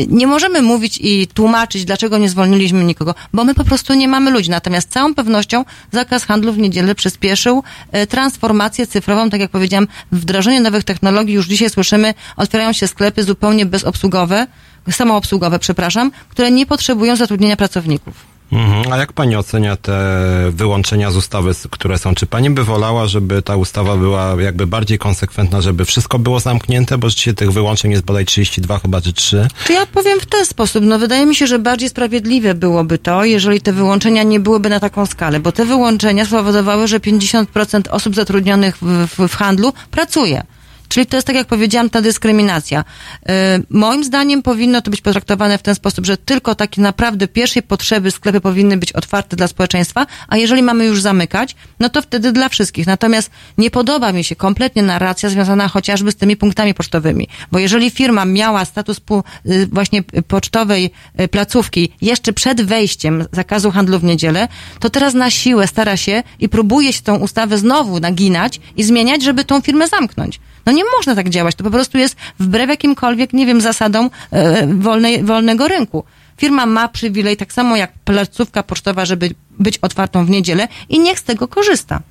nie możemy mówić i tłumaczyć, dlaczego nie zwolniliśmy nikogo, bo my po prostu nie mamy ludzi. Natomiast z całą pewnością zakaz handlu w niedzielę przyspieszył e, transformację cyfrową, tak jak powiedziałam, wdrożenie nowych technologii. Już dzisiaj słyszymy, otwierają się sklepy zupełnie bezobsługowe, samoobsługowe, przepraszam, które nie potrzebują zatrudnienia pracowników. Mhm. A jak pani ocenia te wyłączenia z ustawy, które są? Czy pani by wolała, żeby ta ustawa była jakby bardziej konsekwentna, żeby wszystko było zamknięte, bo rzeczywiście tych wyłączeń jest bodaj 32 chyba, czy 3? Czy ja powiem w ten sposób? No wydaje mi się, że bardziej sprawiedliwe byłoby to, jeżeli te wyłączenia nie byłyby na taką skalę, bo te wyłączenia spowodowały, że 50% osób zatrudnionych w, w, w handlu pracuje. Czyli to jest, tak jak powiedziałam, ta dyskryminacja. Y, moim zdaniem powinno to być potraktowane w ten sposób, że tylko takie naprawdę pierwszej potrzeby sklepy powinny być otwarte dla społeczeństwa, a jeżeli mamy już zamykać, no to wtedy dla wszystkich. Natomiast nie podoba mi się kompletnie narracja związana chociażby z tymi punktami pocztowymi, bo jeżeli firma miała status y, właśnie pocztowej y, placówki jeszcze przed wejściem zakazu handlu w niedzielę, to teraz na siłę stara się i próbuje się tą ustawę znowu naginać i zmieniać, żeby tą firmę zamknąć. No nie można tak działać. To po prostu jest wbrew jakimkolwiek, nie wiem, zasadom e, wolnej, wolnego rynku. Firma ma przywilej, tak samo jak placówka pocztowa, żeby być otwartą w niedzielę i niech z tego korzysta.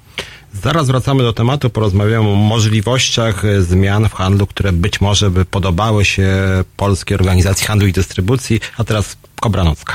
Zaraz wracamy do tematu, porozmawiamy o możliwościach e, zmian w handlu, które być może by podobały się Polskiej Organizacji Handlu i Dystrybucji, a teraz Kobranocka.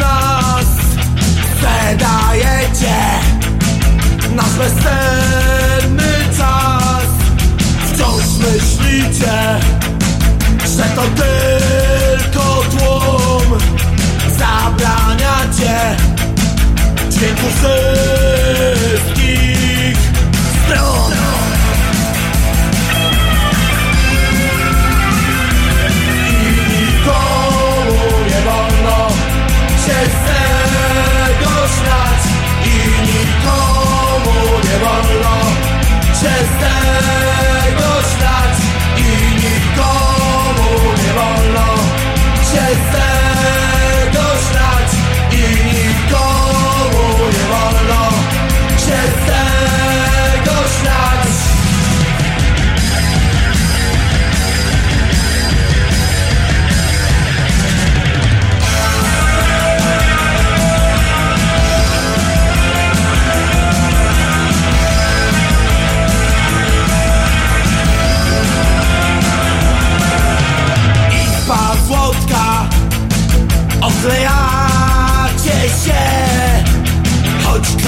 nas Sprzedajecie nasz bezcenny czas. Wciąż myślicie, że to tylko tłum Zabraniacie dźwięku wszystkich stron przez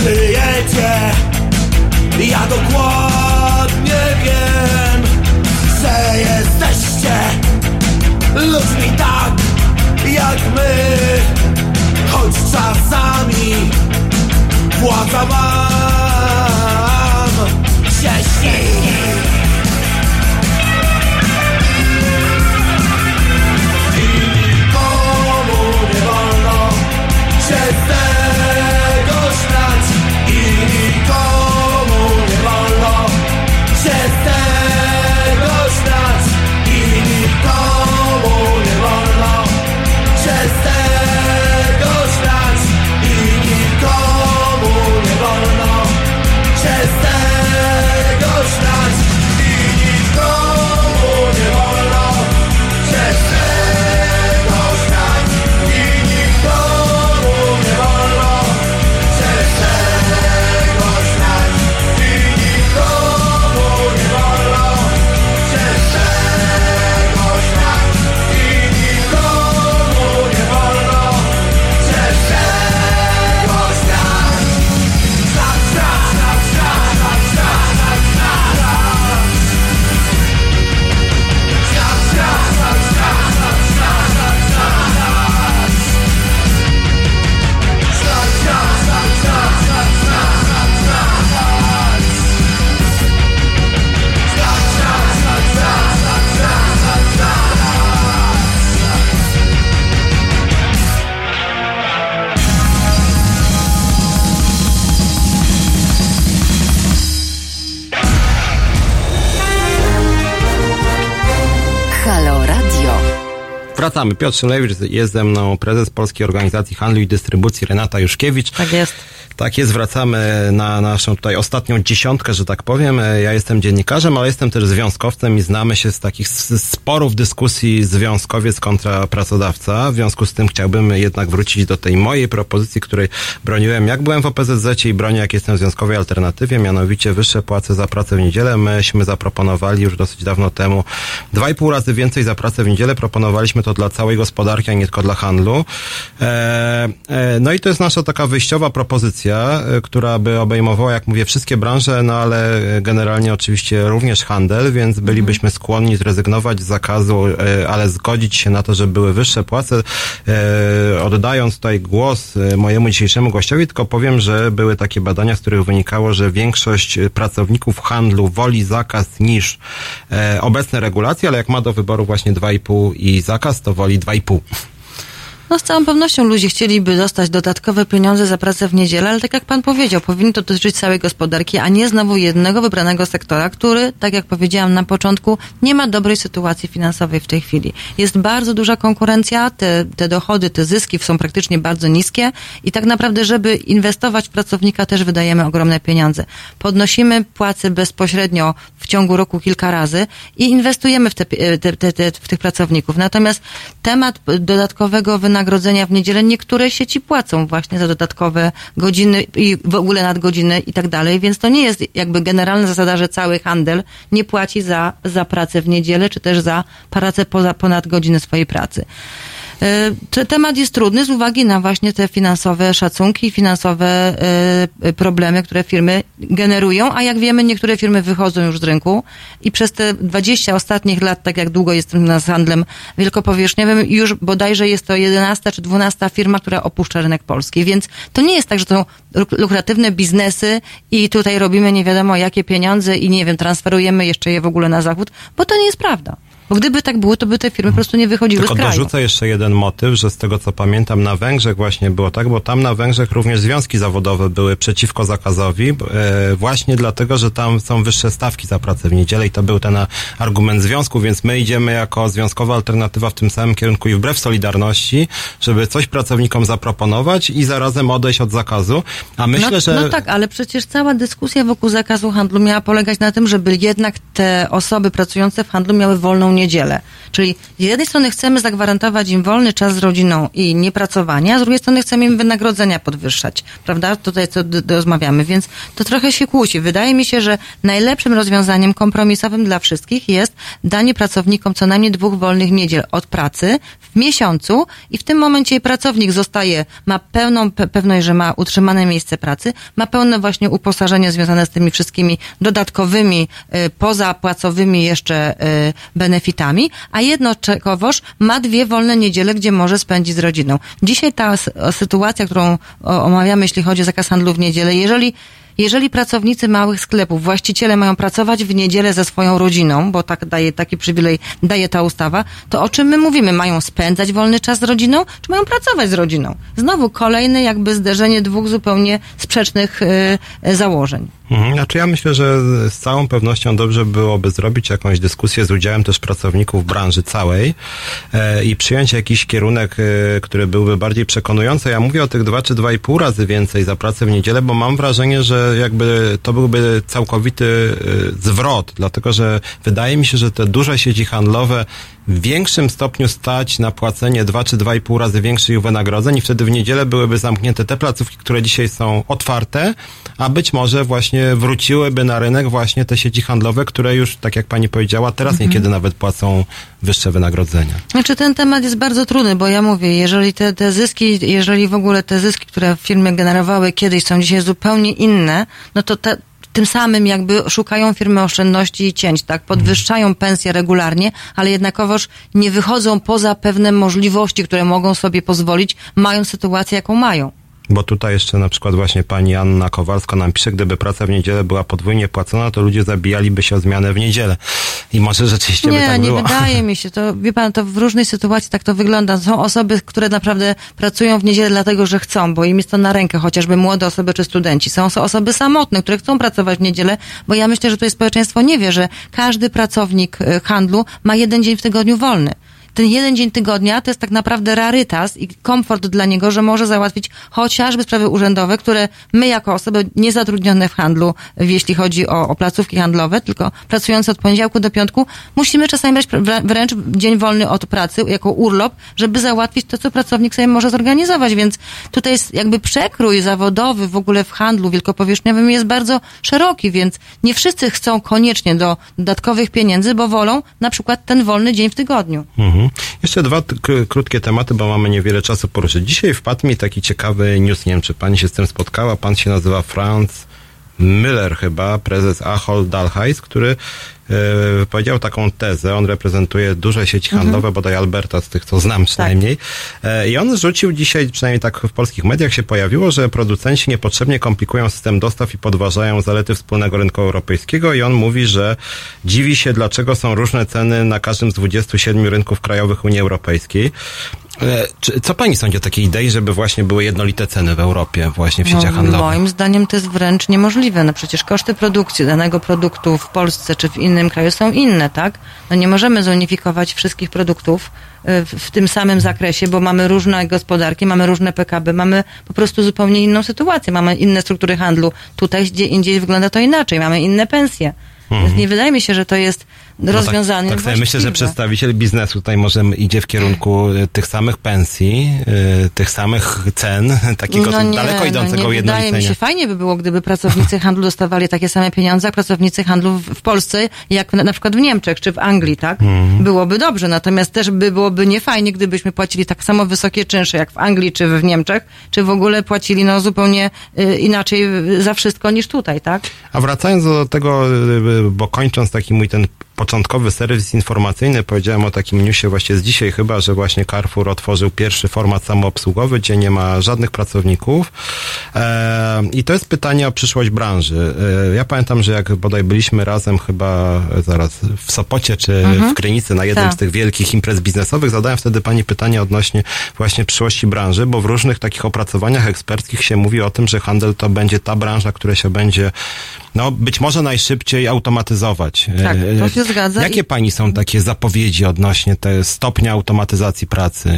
Choć kryjecie Ja dokładnie wiem Że jesteście Ludźmi tak jak my. Choć czasami Władza wam się Wracamy. Piotr Szymlewicz, jest ze mną prezes Polskiej Organizacji Handlu i Dystrybucji Renata Juszkiewicz. Tak jest. Tak jest, wracamy na naszą tutaj ostatnią dziesiątkę, że tak powiem. E, Ja jestem dziennikarzem, ale jestem też związkowcem i znamy się z takich sporów dyskusji związkowiec kontra pracodawca. W związku z tym chciałbym jednak wrócić do tej mojej propozycji, której broniłem jak byłem w OPZZ i bronię jak jestem w Związkowej Alternatywie, mianowicie wyższe płace za pracę w niedzielę. Myśmy zaproponowali już dosyć dawno temu dwa i pół razy więcej za pracę w niedzielę. Proponowaliśmy to dla całej gospodarki, a nie tylko dla handlu. E, e, no i to jest nasza taka wyjściowa propozycja, e, która by obejmowała, jak mówię, wszystkie branże, no ale e, generalnie oczywiście również handel, więc bylibyśmy skłonni zrezygnować z zakazu, e, ale zgodzić się na to, żeby były wyższe płace. Oddając tutaj głos mojemu dzisiejszemu gościowi, tylko powiem, że były takie badania, z których wynikało, że większość pracowników handlu woli zakaz niż obecne regulacje, ale jak ma do wyboru właśnie 2,5 i zakaz, to woli 2,5. No z całą pewnością ludzie chcieliby dostać dodatkowe pieniądze za pracę w niedzielę, ale tak jak pan powiedział, powinno to dotyczyć całej gospodarki, a nie znowu jednego wybranego sektora, który, tak jak powiedziałam na początku, nie ma dobrej sytuacji finansowej w tej chwili. Jest bardzo duża konkurencja, te, te dochody, te zyski są praktycznie bardzo niskie i tak naprawdę, żeby inwestować w pracownika też wydajemy ogromne pieniądze. Podnosimy płace bezpośrednio w ciągu roku kilka razy i inwestujemy w, te, te, te, w tych pracowników. Natomiast temat dodatkowego wynagrodzenia w niedzielę niektóre sieci płacą właśnie za dodatkowe godziny i w ogóle nadgodziny i tak dalej, więc to nie jest jakby generalna zasada, że cały handel nie płaci za, za pracę w niedzielę, czy też za pracę poza, ponad godziny swojej pracy. E, te- Temat jest trudny z uwagi na właśnie te finansowe szacunki, finansowe e, problemy, które firmy generują, a jak wiemy, niektóre firmy wychodzą już z rynku i przez te 20 ostatnich lat, tak jak długo jestem z handlem wielkopowierzchniowym, już bodajże jest to 11 czy 12 firma, która opuszcza rynek polski, więc to nie jest tak, że to luk- lukratywne biznesy i tutaj robimy nie wiadomo jakie pieniądze i nie wiem, transferujemy jeszcze je w ogóle na zachód, bo to nie jest prawda. Bo gdyby tak było, to by te firmy po prostu nie wychodziły Tylko z kraju. dorzucę jeszcze jeden motyw, że z tego co pamiętam na Węgrzech właśnie było tak, bo tam na Węgrzech również związki zawodowe były przeciwko zakazowi, e, właśnie dlatego, że tam są wyższe stawki za pracę w niedzielę i to był ten argument związku, więc my idziemy jako związkowa alternatywa w tym samym kierunku i wbrew Solidarności, żeby coś pracownikom zaproponować i zarazem odejść od zakazu, a myślę, no, że... no tak, ale przecież cała dyskusja wokół zakazu handlu miała polegać na tym, żeby jednak te osoby pracujące w handlu miały wolną niedzielę. Czyli z jednej strony chcemy zagwarantować im wolny czas z rodziną i niepracowanie, a z drugiej strony chcemy im wynagrodzenia podwyższać. Prawda? Tutaj co rozmawiamy, więc to trochę się kłóci. Wydaje mi się, że najlepszym rozwiązaniem kompromisowym dla wszystkich jest danie pracownikom co najmniej dwóch wolnych niedziel od pracy miesiącu i w tym momencie pracownik zostaje, ma pełną pe- pewność, że ma utrzymane miejsce pracy, ma pełne właśnie uposażenie związane z tymi wszystkimi dodatkowymi, y, pozapłacowymi jeszcze y, benefitami, a jednoczekowoż ma dwie wolne niedziele, gdzie może spędzić z rodziną. Dzisiaj ta sytuacja, którą omawiamy, jeśli chodzi o zakaz handlu w niedzielę, jeżeli jeżeli pracownicy małych sklepów, właściciele mają pracować w niedzielę ze swoją rodziną, bo tak daje taki przywilej, daje ta ustawa, to o czym my mówimy? Mają spędzać wolny czas z rodziną, czy mają pracować z rodziną? Znowu kolejne jakby zderzenie dwóch zupełnie sprzecznych y, y, założeń. Mhm. Znaczy ja myślę, że z całą pewnością dobrze byłoby zrobić jakąś dyskusję z udziałem też pracowników branży całej e, i przyjąć jakiś kierunek, e, który byłby bardziej przekonujący. Ja mówię o tych dwa czy dwa i pół razy więcej za pracę w niedzielę, bo mam wrażenie, że jakby to byłby całkowity e, zwrot, dlatego że wydaje mi się, że te duże sieci handlowe w większym stopniu stać na płacenie dwa czy dwa i pół razy większych wynagrodzeń i wtedy w niedzielę byłyby zamknięte te placówki, które dzisiaj są otwarte, a być może właśnie wróciłyby na rynek właśnie te sieci handlowe, które już, tak jak pani powiedziała, teraz niekiedy nawet płacą wyższe wynagrodzenia. Znaczy ten temat jest bardzo trudny, bo ja mówię, jeżeli te, te zyski, jeżeli w ogóle te zyski, które firmy generowały kiedyś są dzisiaj zupełnie inne, no to te, tym samym jakby szukają firmy oszczędności i cięć, tak? Podwyższają pensje regularnie, ale jednakowoż nie wychodzą poza pewne możliwości, które mogą sobie pozwolić, mając sytuację, jaką mają. Bo tutaj jeszcze na przykład właśnie pani Anna Kowalska nam pisze, gdyby praca w niedzielę była podwójnie płacona, to ludzie zabijaliby się o zmianę w niedzielę. I może rzeczywiście by Nie, tak nie było. wydaje mi się. To, wie pan, to w różnej sytuacji tak to wygląda. Są osoby, które naprawdę pracują w niedzielę dlatego, że chcą, bo im jest to na rękę, chociażby młode osoby czy studenci. Są so- osoby samotne, które chcą pracować w niedzielę, bo ja myślę, że tutaj społeczeństwo nie wie, że każdy pracownik e, handlu ma jeden dzień w tygodniu wolny. Ten jeden dzień tygodnia to jest tak naprawdę rarytas i komfort dla niego, że może załatwić chociażby sprawy urzędowe, które my jako osoby niezatrudnione w handlu, jeśli chodzi o, o placówki handlowe, tylko pracujące od poniedziałku do piątku, musimy czasami brać wrę- wręcz dzień wolny od pracy jako urlop, żeby załatwić to, co pracownik sobie może zorganizować, więc tutaj jest jakby przekrój zawodowy w ogóle w handlu wielkopowierzchniowym jest bardzo szeroki, więc nie wszyscy chcą koniecznie do dodatkowych pieniędzy, bo wolą na przykład ten wolny dzień w tygodniu. Mhm. Jeszcze dwa krótkie tematy, bo mamy niewiele czasu poruszyć. Dzisiaj wpadł mi taki ciekawy news, nie wiem czy pani się z tym spotkała, pan się nazywa Franz Müller chyba, prezes Ahold Dalhais, który e, wypowiedział taką tezę, on reprezentuje duże sieci handlowe, bodaj Alberta z tych, co znam przynajmniej. E, I on rzucił dzisiaj, przynajmniej tak w polskich mediach się pojawiło, że producenci niepotrzebnie komplikują system dostaw i podważają zalety wspólnego rynku europejskiego i on mówi, że dziwi się, dlaczego są różne ceny na każdym z 27 rynków krajowych Unii Europejskiej. E, Czy, co pani sądzi o takiej idei, żeby właśnie były jednolite ceny w Europie, właśnie w sieciach No, handlowych? moim zdaniem to jest wręcz niemożliwe. No przecież koszty produkcji danego produktu w Polsce czy w innym kraju są inne, tak? No nie możemy zunifikować wszystkich produktów y, w, w tym samym zakresie, bo mamy różne gospodarki, mamy różne PKB, mamy po prostu zupełnie inną sytuację, mamy inne struktury handlu. Tutaj gdzie indziej wygląda to inaczej, mamy inne pensje. Więc nie wydaje mi się, że to jest No tak, tak sobie myślę, że właściwe. przedstawiciel biznesu tutaj może idzie w kierunku e, tych samych pensji, e, tych samych cen, takiego daleko idącego no nie wydaje mi się, fajnie by było, gdyby pracownicy handlu dostawali takie same pieniądze, jak pracownicy handlu w, Polsce, jak na, na przykład w Niemczech czy w Anglii, tak? Mhm. Byłoby dobrze, natomiast też by byłoby niefajnie, gdybyśmy płacili tak samo wysokie czynsze jak w Anglii czy w Niemczech, czy w ogóle płacili no zupełnie y, inaczej y, za wszystko niż tutaj, tak? A wracając do tego, y, bo kończąc taki mój ten początkowy serwis informacyjny, powiedziałem o takim newsie właśnie z dzisiaj chyba, że właśnie Carrefour otworzył pierwszy format samoobsługowy, gdzie nie ma żadnych pracowników. E, I to jest pytanie o przyszłość branży. E, ja pamiętam, że jak bodaj byliśmy razem chyba e, zaraz w Sopocie czy w Krynicy na jednym Tak. z tych wielkich imprez biznesowych, zadałem wtedy pani pytanie odnośnie właśnie przyszłości branży, bo w różnych takich opracowaniach eksperckich się mówi o tym, że handel to będzie ta branża, która się będzie no, być może najszybciej automatyzować. Tak, to się zgadza Jakie i- pani są takie zapowiedzi odnośnie te stopnia automatyzacji pracy,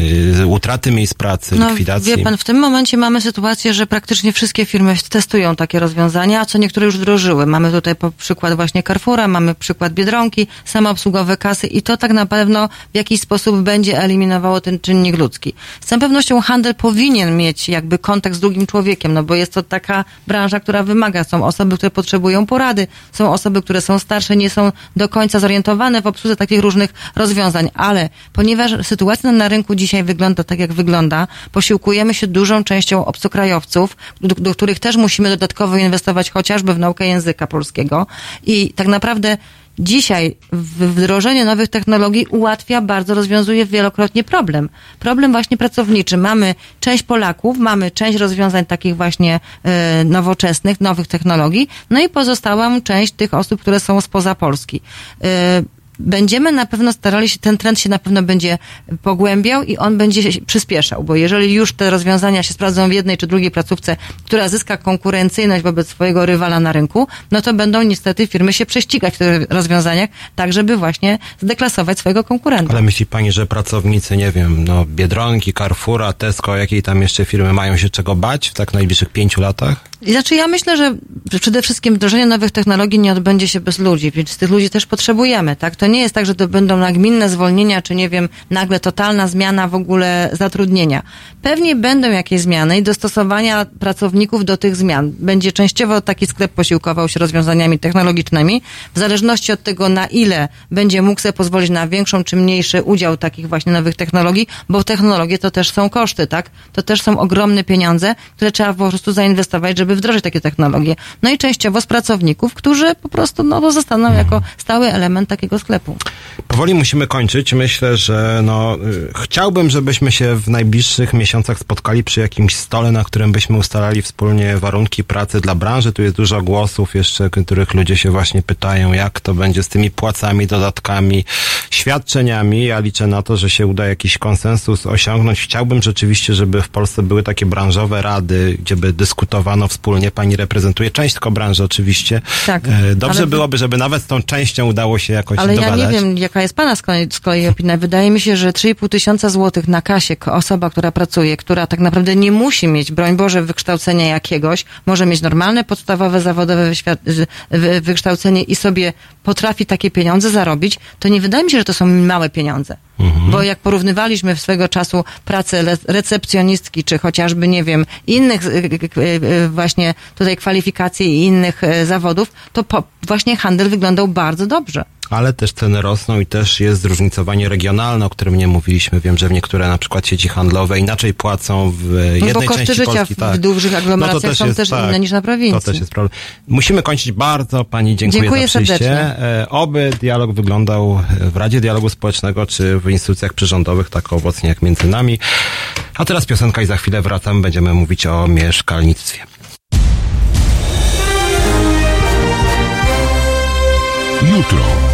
e, utraty miejsc pracy, likwidacji? No, Wie pan, w tym momencie mamy sytuację, że praktycznie wszystkie firmy testują takie rozwiązania, a co niektóre już wdrożyły. Mamy tutaj przykład właśnie Carrefoura, mamy przykład Biedronki, samoobsługowe kasy i to tak na pewno w jakiś sposób będzie eliminowało ten czynnik ludzki. Z całą pewnością handel powinien mieć jakby kontakt z drugim człowiekiem, no bo jest to taka branża, która wymaga. Są osoby, które potrzebują porady, są osoby, które są starsze, nie są do końca zorientowane w obsłudze takich różnych rozwiązań, ale ponieważ sytuacja na rynku dzisiaj wygląda tak, jak wygląda, posiłkujemy się dużą częścią obcokrajowców, do, do których też musimy dodatkowo inwestować chociażby w naukę języka polskiego. I tak naprawdę Dzisiaj wdrożenie nowych technologii ułatwia, bardzo rozwiązuje wielokrotnie problem. Problem właśnie pracowniczy. Mamy część Polaków, mamy część rozwiązań takich właśnie e, nowoczesnych, nowych technologii, no i pozostałą część tych osób, które są spoza Polski. Będziemy na pewno starali się, ten trend się na pewno będzie pogłębiał i on będzie się przyspieszał, bo jeżeli już te rozwiązania się sprawdzą w jednej czy drugiej placówce, która zyska konkurencyjność wobec swojego rywala na rynku, no to będą niestety firmy się prześcigać w tych rozwiązaniach, tak żeby właśnie zdeklasować swojego konkurenta. Ale myśli pani, że pracownicy, nie wiem, no Biedronki, Carrefoura, Tesco, jakiej tam jeszcze firmy mają się czego bać w tak najbliższych pięciu latach? Znaczy ja myślę, że przede wszystkim wdrożenie nowych technologii nie odbędzie się bez ludzi, więc tych ludzi też potrzebujemy, tak? To nie jest tak, że to będą nagminne zwolnienia, czy nie wiem, nagle totalna zmiana w ogóle zatrudnienia. Pewnie będą jakieś zmiany i dostosowania pracowników do tych zmian. Będzie częściowo taki sklep posiłkował się rozwiązaniami technologicznymi, w zależności od tego, na ile będzie mógł sobie pozwolić na większą czy mniejszy udział takich właśnie nowych technologii, bo technologie to też są koszty, tak? To też są ogromne pieniądze, które trzeba po prostu zainwestować, żeby wdrożyć takie technologie. No i częściowo z pracowników, którzy po prostu no, pozostaną jako stały element takiego sklepu. Powoli musimy kończyć. Myślę, że no, y, chciałbym, żebyśmy się w najbliższych miesiącach spotkali przy jakimś stole, na którym byśmy ustalali wspólnie warunki pracy dla branży. Tu jest dużo głosów jeszcze, których ludzie się właśnie pytają, jak to będzie z tymi płacami, dodatkami, świadczeniami. Ja liczę na to, że się uda jakiś konsensus osiągnąć. Chciałbym rzeczywiście, żeby w Polsce były takie branżowe rady, gdzie by dyskutowano wspólnie wspólnie. Pani reprezentuje część tylko branży oczywiście. Tak, E, Dobrze ale- byłoby, żeby nawet tą częścią udało się jakoś Ale ja dogadać. nie wiem, jaka jest pana z kolei, z kolei opinia. Wydaje mi się, że 3,5 tysiąca złotych na kasie osoba, która pracuje, która tak naprawdę nie musi mieć, broń Boże, wykształcenia jakiegoś, może mieć normalne, podstawowe, zawodowe wykształcenie i sobie potrafi takie pieniądze zarobić, to nie wydaje mi się, że to są małe pieniądze. Bo jak porównywaliśmy swego czasu pracę recepcjonistki, czy chociażby, nie wiem, innych y, y, y, właśnie tutaj kwalifikacji i innych zawodów, to po, właśnie handel wyglądał bardzo dobrze. Ale też ceny rosną i też jest zróżnicowanie regionalne, o którym nie mówiliśmy. Wiem, że w niektóre na przykład sieci handlowe inaczej płacą w jednej No bo koszty części życia Polski. w- tak. w dużych aglomeracjach to są też inne niż na prowincji. To też jest problem. Musimy kończyć. Bardzo Pani dziękuję, Dziękuję za przyjście. serdecznie. E, Oby dialog wyglądał w Radzie Dialogu Społecznego czy w instytucjach przyrządowych tak owocnie jak między nami. A teraz piosenka i za chwilę wracamy. Będziemy mówić o mieszkalnictwie. Jutro.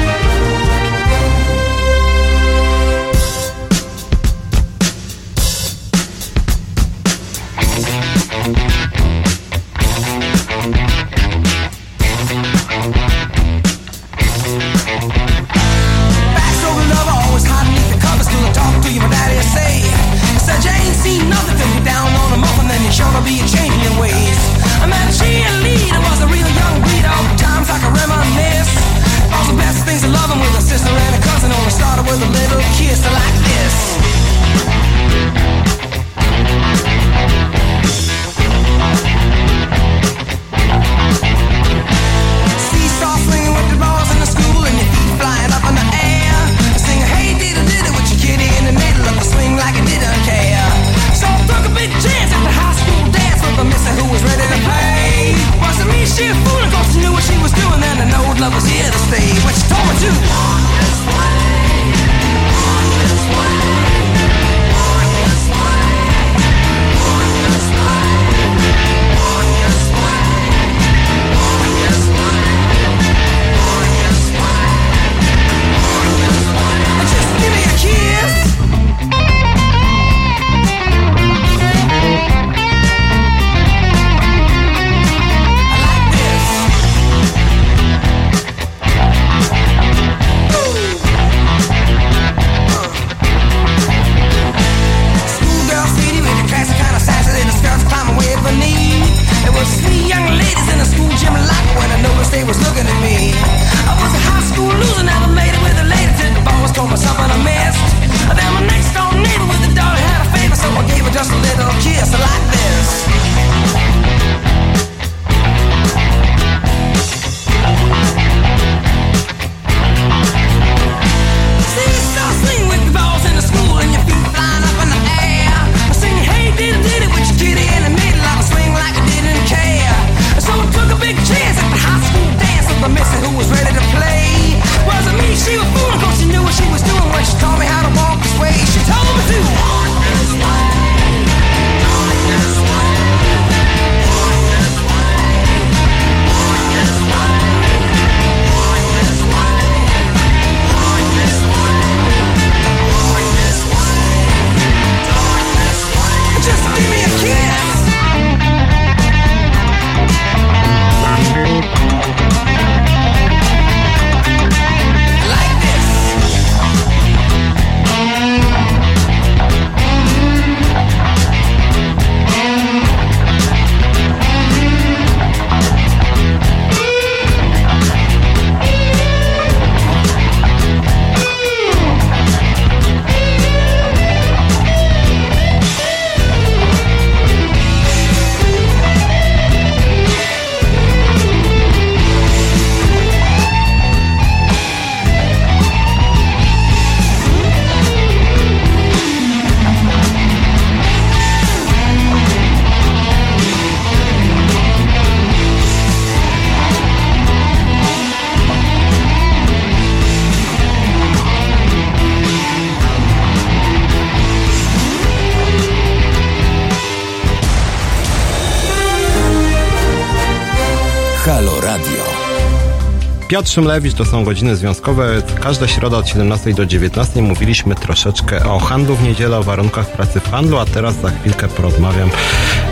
Piotr Szymlewicz, to są godziny związkowe. Każda środa od 17 do 19 mówiliśmy troszeczkę o handlu w niedzielę, o warunkach pracy w handlu, a teraz za chwilkę porozmawiam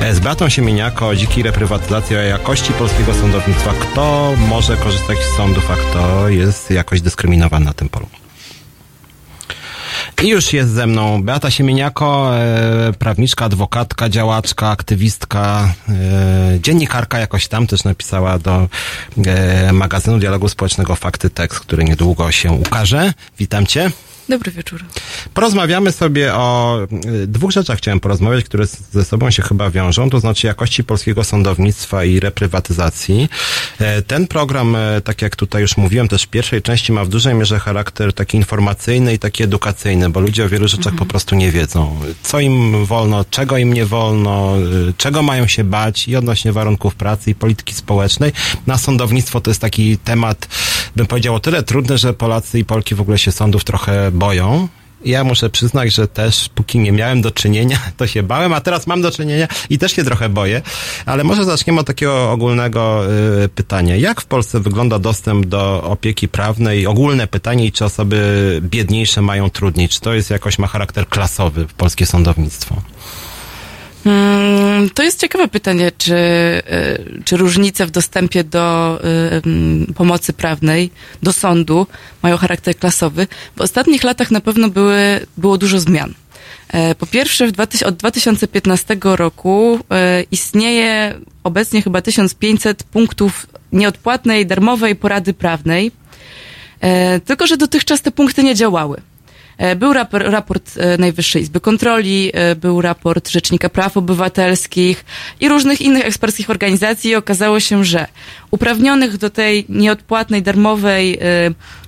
e, z Beatą Siemieniako o dzikiej reprywatyzacji, o jakości polskiego sądownictwa. Kto może korzystać z sądów, a kto jest jakoś dyskryminowany na tym polu. I już jest ze mną Beata Siemieniako, e, prawniczka, adwokatka, działaczka, aktywistka, e, dziennikarka jakoś tam też napisała do e, magazynu dialogu społecznego Fakty Tekst, który niedługo się ukaże. Witam cię. Dobry wieczór. Porozmawiamy sobie o y, dwóch rzeczach chciałem porozmawiać, które ze sobą się chyba wiążą, to znaczy jakości polskiego sądownictwa i reprywatyzacji. E, Ten program, e, tak jak tutaj już mówiłem, też w pierwszej części ma w dużej mierze charakter taki informacyjny i taki edukacyjny, bo ludzie o wielu rzeczach po prostu nie wiedzą. Co im wolno, czego im nie wolno, y, czego mają się bać i odnośnie warunków pracy i polityki społecznej. Na sądownictwo to jest taki temat, bym powiedział, o tyle trudny, że Polacy i Polki w ogóle się sądów trochę boją. Ja muszę przyznać, że też póki nie miałem do czynienia, to się bałem, a teraz mam do czynienia i też się trochę boję. Ale może zaczniemy od takiego ogólnego y, pytania. Jak w Polsce wygląda dostęp do opieki prawnej? Ogólne pytanie czy osoby biedniejsze mają trudniej? Czy to jest jakoś ma charakter klasowy w polskie sądownictwo? Mm, To jest ciekawe pytanie, czy, y, czy różnice w dostępie do y, mm, pomocy prawnej, do sądu mają charakter klasowy. W ostatnich latach na pewno były, było dużo zmian. E, Po pierwsze, w 2000, od 2015 roku e, istnieje obecnie chyba 1500 punktów nieodpłatnej, darmowej porady prawnej, E, tylko że dotychczas te punkty nie działały. E, Był rapor, raport e, Najwyższej Izby Kontroli, e, był raport Rzecznika Praw Obywatelskich i różnych innych eksperckich organizacji i okazało się, że uprawnionych do tej nieodpłatnej, darmowej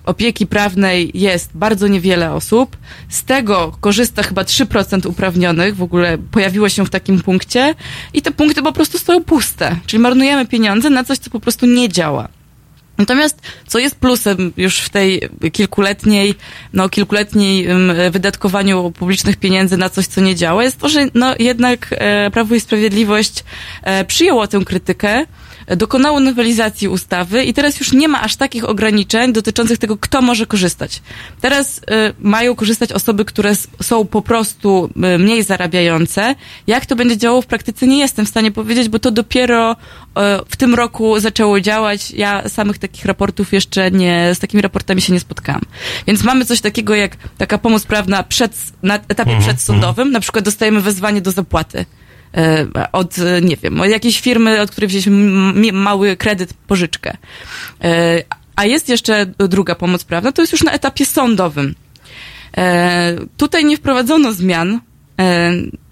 opieki prawnej jest bardzo niewiele osób. Z tego korzysta chyba 3% uprawnionych, w ogóle pojawiło się w takim punkcie i te punkty po prostu stoją puste. Czyli marnujemy pieniądze na coś, co po prostu nie działa. Natomiast co jest plusem już w tej kilkuletniej, no kilkuletniej wydatkowaniu publicznych pieniędzy na coś, co nie działa, jest to, że no jednak e, Prawo i Sprawiedliwość e, przyjęło tę krytykę, dokonało nowelizacji ustawy i teraz już nie ma aż takich ograniczeń dotyczących tego, kto może korzystać. Teraz e, mają korzystać osoby, które są po prostu e, mniej zarabiające. Jak to będzie działało w praktyce, nie jestem w stanie powiedzieć, bo to dopiero e, w tym roku zaczęło działać. Ja samych takich raportów jeszcze nie, z takimi raportami się nie spotkałam. Więc mamy coś takiego jak taka pomoc prawna przed, na etapie przedsądowym. Na przykład dostajemy wezwanie do zapłaty od, e, nie wiem, od jakiejś firmy, od której wzięliśmy mały kredyt, pożyczkę. E, A jest jeszcze druga pomoc prawna, to jest już na etapie sądowym. E, Tutaj nie wprowadzono zmian. E,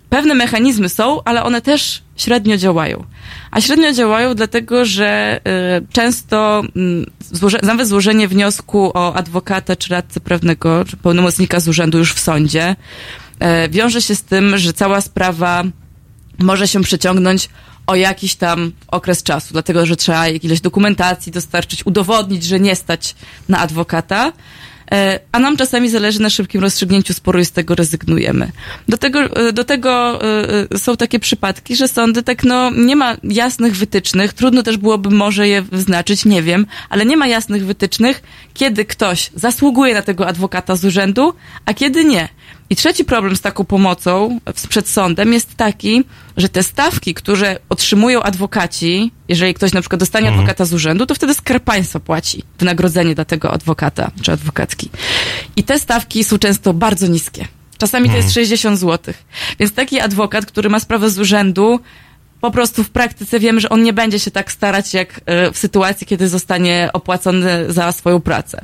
Pewne mechanizmy są, ale one też średnio działają. A średnio działają dlatego, że e, często złoże, nawet złożenie wniosku o adwokata czy radcę prawnego, czy pełnomocnika z urzędu już w sądzie, e, wiąże się z tym, że cała sprawa może się przeciągnąć o jakiś tam okres czasu, dlatego że trzeba jakiejś dokumentacji dostarczyć, udowodnić, że nie stać na adwokata. E, A nam czasami zależy na szybkim rozstrzygnięciu sporu i z tego rezygnujemy. Do tego, e, do tego e, są takie przypadki, że sądy tak no nie ma jasnych wytycznych, trudno też byłoby może je wyznaczyć, nie wiem, ale nie ma jasnych wytycznych, kiedy ktoś zasługuje na tego adwokata z urzędu, a kiedy nie. I trzeci problem z taką pomocą przed sądem jest taki, że te stawki, które otrzymują adwokaci, jeżeli ktoś na przykład dostanie adwokata z urzędu, to wtedy skarb państwa płaci wynagrodzenie dla tego adwokata czy adwokatki. I te stawki są często bardzo niskie. Czasami to jest 60 zł. Więc taki adwokat, który ma sprawę z urzędu, po prostu w praktyce wiemy, że on nie będzie się tak starać jak e, w sytuacji, kiedy zostanie opłacony za swoją pracę.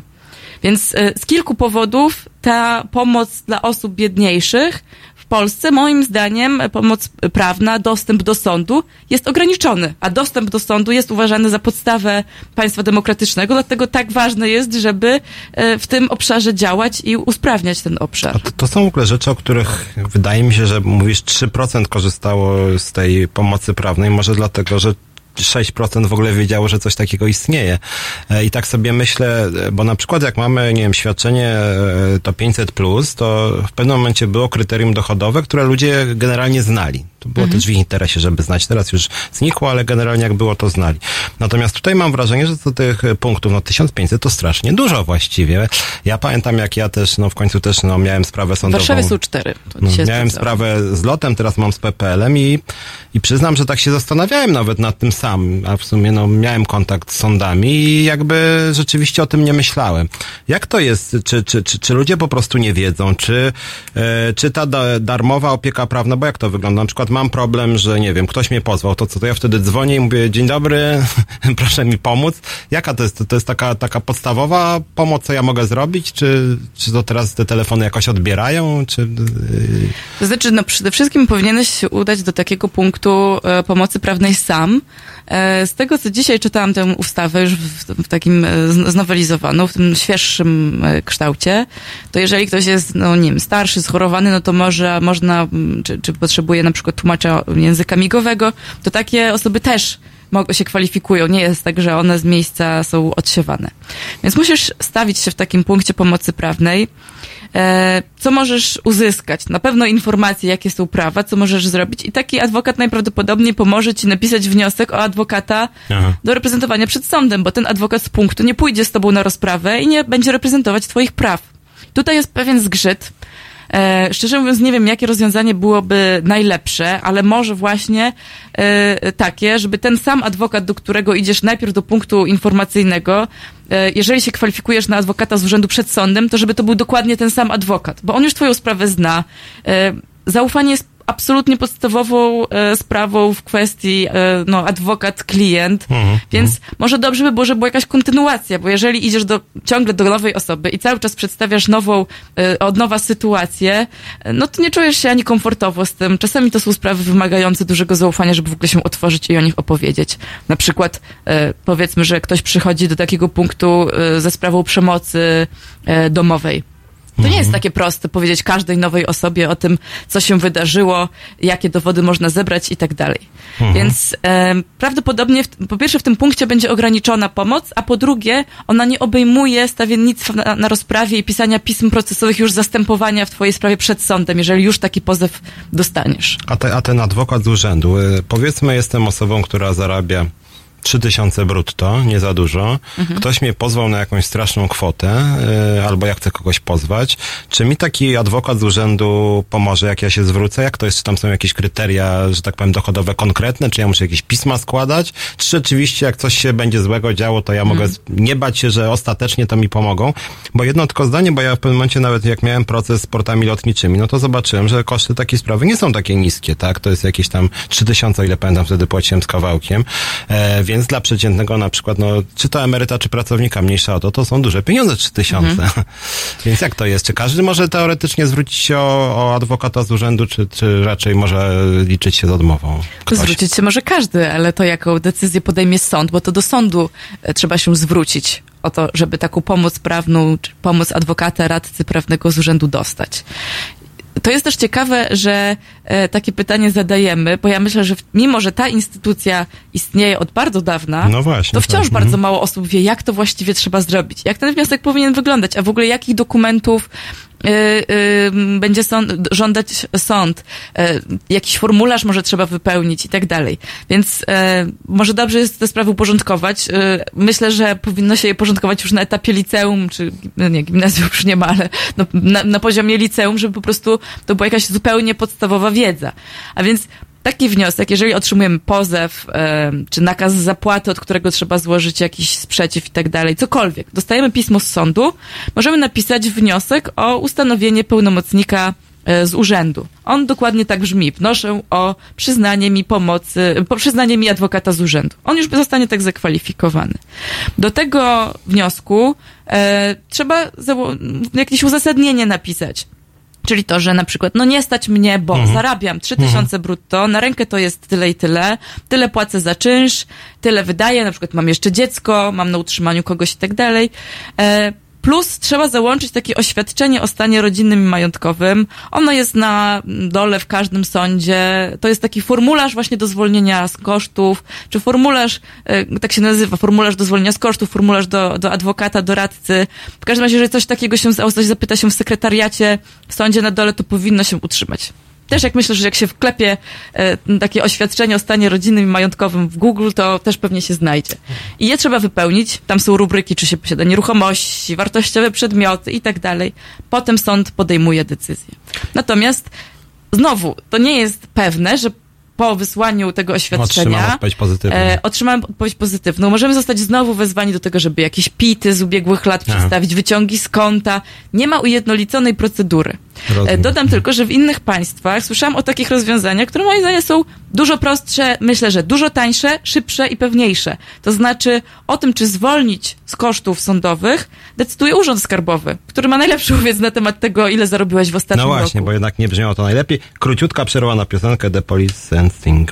Więc e, z kilku powodów ta pomoc dla osób biedniejszych w Polsce, moim zdaniem, pomoc prawna, dostęp do sądu jest ograniczony, a dostęp do sądu jest uważany za podstawę państwa demokratycznego, dlatego tak ważne jest, żeby e, w tym obszarze działać i usprawniać ten obszar. To, to są w ogóle rzeczy, o których wydaje mi się, że mówisz 3% korzystało z tej pomocy prawnej, może dlatego, że 6% w ogóle wiedziało, że coś takiego istnieje. E, I tak sobie myślę, bo na przykład jak mamy, nie wiem, świadczenie e, to 500 plus, to w pewnym momencie było kryterium dochodowe, które ludzie generalnie znali. To było też w ich interesie, żeby znać. Teraz już znikło, ale generalnie jak było, to znali. Natomiast tutaj mam wrażenie, że to tych punktów, no 1500 to strasznie dużo właściwie. Ja pamiętam, jak ja też, no w końcu też, no miałem sprawę sądową. Warszawie są cztery. No, miałem sprawdzałam. sprawę z lotem, teraz mam z PPL-em i, i przyznam, że tak się zastanawiałem nawet nad tym sam, a w sumie no, miałem kontakt z sądami i jakby rzeczywiście o tym nie myślałem. Jak to jest? Czy, czy, czy, czy ludzie po prostu nie wiedzą? Czy, e, czy ta da, darmowa opieka prawna, bo jak to wygląda? Na przykład mam problem, że nie wiem, ktoś mnie pozwał, to co, to ja wtedy dzwonię i mówię, dzień dobry, proszę mi pomóc. Jaka to jest? To jest taka, taka podstawowa pomoc, co ja mogę zrobić? Czy, czy to teraz te telefony jakoś odbierają? Czy, yy, To znaczy, no przede wszystkim powinieneś udać do takiego punktu e, pomocy prawnej sam. E, z tego, co dzisiaj czytałam tę ustawę już w, takim e, znowelizowaną, w tym świeższym e, kształcie, to jeżeli ktoś jest, no nie wiem, starszy, schorowany, no to może, można, czy, czy potrzebuje na przykład tłumacza języka migowego, to takie osoby też się kwalifikują. Nie jest tak, że one z miejsca są odsiewane. Więc musisz stawić się w takim punkcie pomocy prawnej. E, co możesz uzyskać? Na pewno informacje, jakie są prawa, co możesz zrobić. I taki adwokat najprawdopodobniej pomoże ci napisać wniosek o adwokata Aha. do reprezentowania przed sądem, bo ten adwokat z punktu nie pójdzie z tobą na rozprawę i nie będzie reprezentować twoich praw. Tutaj jest pewien zgrzyt. E, szczerze mówiąc, nie wiem, jakie rozwiązanie byłoby najlepsze, ale może właśnie e, takie, żeby ten sam adwokat, do którego idziesz najpierw do punktu informacyjnego, e, jeżeli się kwalifikujesz na adwokata z urzędu przed sądem, to żeby to był dokładnie ten sam adwokat, bo on już twoją sprawę zna. E, zaufanie jest absolutnie podstawową e, sprawą w kwestii e, no, adwokat-klient, więc może dobrze by było, żeby była jakaś kontynuacja, bo jeżeli idziesz do, ciągle do nowej osoby i cały czas przedstawiasz nową, e, od nowa sytuację, e, no to nie czujesz się ani komfortowo z tym. Czasami to są sprawy wymagające dużego zaufania, żeby w ogóle się otworzyć i o nich opowiedzieć. Na przykład e, powiedzmy, że ktoś przychodzi do takiego punktu e, ze sprawą przemocy domowej. To nie jest takie proste powiedzieć każdej nowej osobie o tym, co się wydarzyło, jakie dowody można zebrać i tak dalej. Więc em, prawdopodobnie, w, po pierwsze, w tym punkcie będzie ograniczona pomoc, a po drugie, ona nie obejmuje stawiennictwa na, na rozprawie i pisania pism procesowych, już zastępowania w twojej sprawie przed sądem, jeżeli już taki pozew dostaniesz. A, te, a ten adwokat z urzędu, y, powiedzmy jestem osobą, która zarabia 3000 brutto, nie za dużo. Ktoś mnie pozwał na jakąś straszną kwotę, y, albo ja chcę kogoś pozwać. Czy mi taki adwokat z urzędu pomoże, jak ja się zwrócę? Jak to jest? Czy tam są jakieś kryteria, że tak powiem, dochodowe konkretne? Czy ja muszę jakieś pisma składać? Czy rzeczywiście, jak coś się będzie złego działo, to ja mogę z- nie bać się, że ostatecznie to mi pomogą? Bo jedno tylko zdanie, bo ja w pewnym momencie nawet jak miałem proces z portami lotniczymi, no to zobaczyłem, że koszty takiej sprawy nie są takie niskie, tak? To jest jakieś tam 3000, o ile pamiętam, wtedy płaciłem z kawałkiem. E, więc dla przeciętnego na przykład, no, czy to emeryta, czy pracownika, mniejsza o to, to są duże pieniądze, 3000. więc jak to jest? Czy każdy może teoretycznie zwrócić się o, o adwokata z urzędu, czy, czy raczej może liczyć się z odmową? Ktoś? Zwrócić się może każdy, ale to jaką decyzję podejmie sąd, bo to do sądu e, trzeba się zwrócić o to, żeby taką pomoc prawną, czy pomoc adwokata, radcy prawnego z urzędu dostać. To jest też ciekawe, że e, takie pytanie zadajemy, bo ja myślę, że w, mimo, że ta instytucja istnieje od bardzo dawna, No właśnie, to wciąż tak. bardzo Mhm. mało osób wie, jak to właściwie trzeba zrobić, jak ten wniosek powinien wyglądać, a w ogóle jakich dokumentów będzie sąd, żądać sąd, y, jakiś formularz może trzeba wypełnić i tak dalej. Więc y, może dobrze jest te sprawy uporządkować. Y, myślę, że powinno się je porządkować już na etapie liceum, czy no nie, gimnazjum już nie ma, ale no, na, na poziomie liceum, żeby po prostu to była jakaś zupełnie podstawowa wiedza. A więc taki wniosek, jeżeli otrzymujemy pozew, e, czy nakaz zapłaty, od którego trzeba złożyć jakiś sprzeciw i tak dalej, cokolwiek, dostajemy pismo z sądu, możemy napisać wniosek o ustanowienie pełnomocnika e, z urzędu. On dokładnie tak brzmi. Wnoszę o przyznanie mi pomocy, po przyznanie mi adwokata z urzędu. On już zostanie tak zakwalifikowany. Do tego wniosku e, trzeba jakieś uzasadnienie napisać. Czyli to, że na przykład, no nie stać mnie, bo zarabiam 3000 brutto, na rękę to jest tyle i tyle, tyle płacę za czynsz, tyle wydaję, na przykład mam jeszcze dziecko, mam na utrzymaniu kogoś i tak dalej. E, plus trzeba załączyć takie oświadczenie o stanie rodzinnym i majątkowym. Ono jest na dole w każdym sądzie. To jest taki formularz właśnie do zwolnienia z kosztów, czy formularz, e, tak się nazywa, formularz do zwolnienia z kosztów, formularz do, do adwokata, doradcy. W każdym razie, jeżeli coś takiego się, o coś zapyta się w sekretariacie, w sądzie na dole, to powinno się utrzymać. Też jak myślę, że jak się wklepie e, takie oświadczenie o stanie rodzinnym i majątkowym w Google, to też pewnie się znajdzie. I je trzeba wypełnić. Tam są rubryki, czy się posiada nieruchomości, wartościowe przedmioty i tak dalej. Potem sąd podejmuje decyzję. Natomiast znowu, to nie jest pewne, że po wysłaniu tego Otrzymam oświadczenia odpowiedź pozytywną. e, otrzymałem odpowiedź pozytywną. Możemy zostać znowu wezwani do tego, żeby jakieś pity z ubiegłych lat Aha. przedstawić, wyciągi z konta. Nie ma ujednoliconej procedury. Rozumiem. E, Dodam tylko, że w innych państwach słyszałam o takich rozwiązaniach, które moim zdaniem są dużo prostsze, myślę, że dużo tańsze, szybsze i pewniejsze. To znaczy o tym, czy zwolnić z kosztów sądowych, decyduje Urząd Skarbowy, który ma najlepszą wiedzę na temat tego, ile zarobiłeś w ostatnim No właśnie, roku. bo jednak nie brzmiało to najlepiej. Króciutka przerwa na piosenkę The Police and Sting.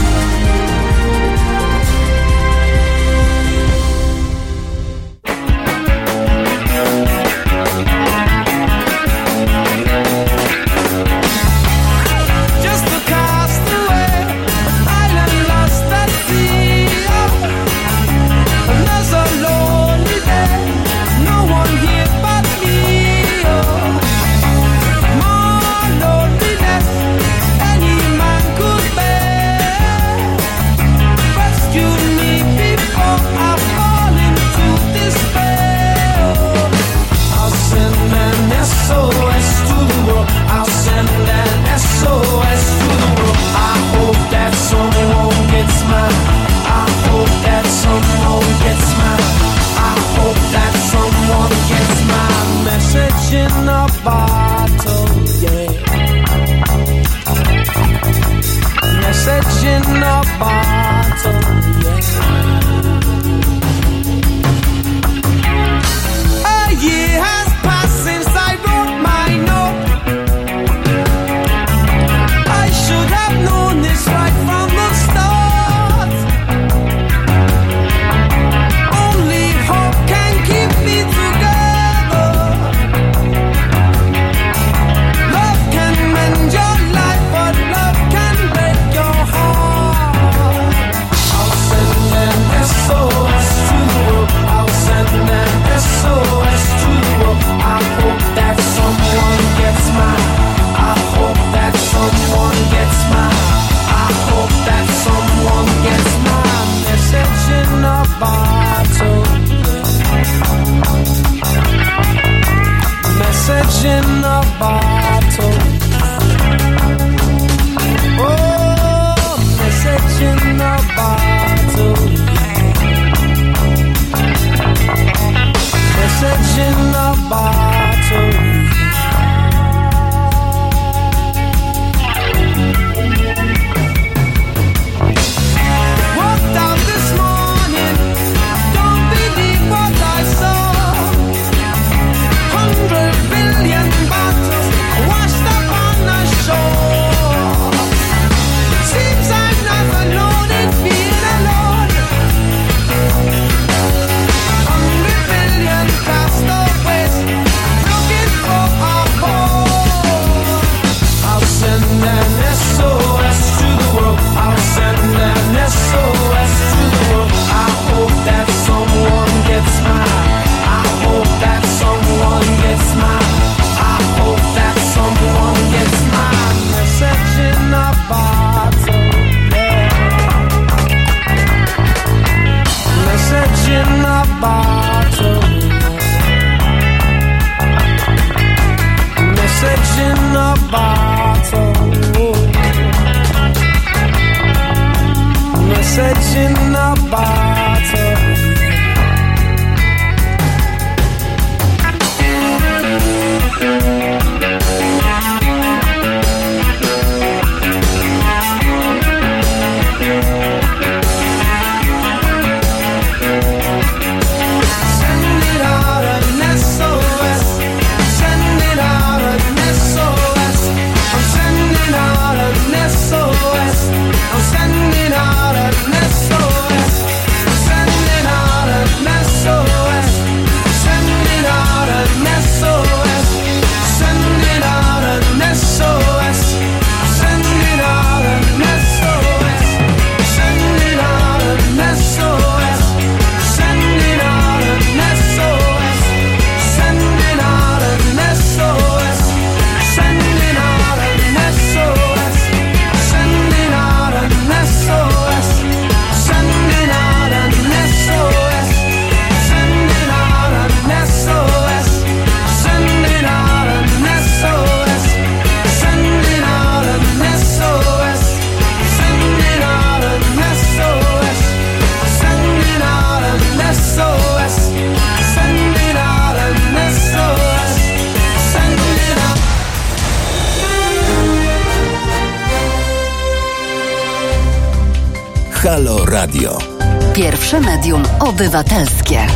Obywatelskie.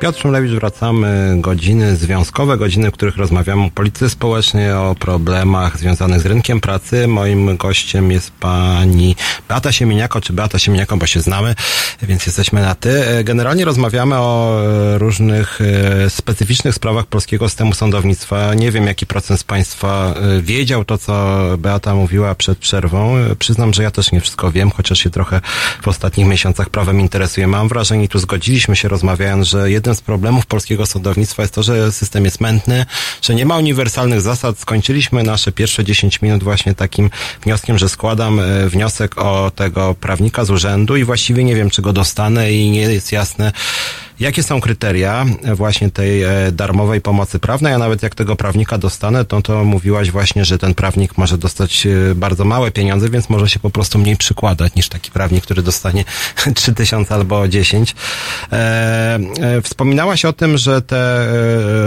Piotr Szumlewicz, wracamy. Godziny związkowe, godziny, w których rozmawiamy o polityce społecznej, o problemach związanych z rynkiem pracy. Moim gościem jest pani Beata Siemieniako, czy Beata Siemieniako, bo się znamy, więc jesteśmy na ty. Generalnie rozmawiamy o e, różnych e, specyficznych sprawach polskiego systemu sądownictwa. Nie wiem, jaki procent z państwa e, wiedział to, co Beata mówiła przed przerwą. E, Przyznam, że ja też nie wszystko wiem, chociaż się trochę w ostatnich miesiącach prawem interesuję. Mam wrażenie, i tu zgodziliśmy się rozmawiając, że jednym z problemów polskiego sądownictwa jest to, że system jest mętny, że nie ma uniwersalnych zasad. Skończyliśmy nasze pierwsze 10 minut właśnie takim wnioskiem, że składam e, wniosek o tego prawnika z urzędu i właściwie nie wiem, czy go dostanę i nie jest jasne, Jakie są kryteria właśnie tej e, darmowej pomocy prawnej, a nawet jak tego prawnika dostanę, to, to mówiłaś właśnie, że ten prawnik może dostać e, bardzo małe pieniądze, więc może się po prostu mniej przykładać niż taki prawnik, który dostanie 3000 albo 10. E, wspominałaś o tym, że te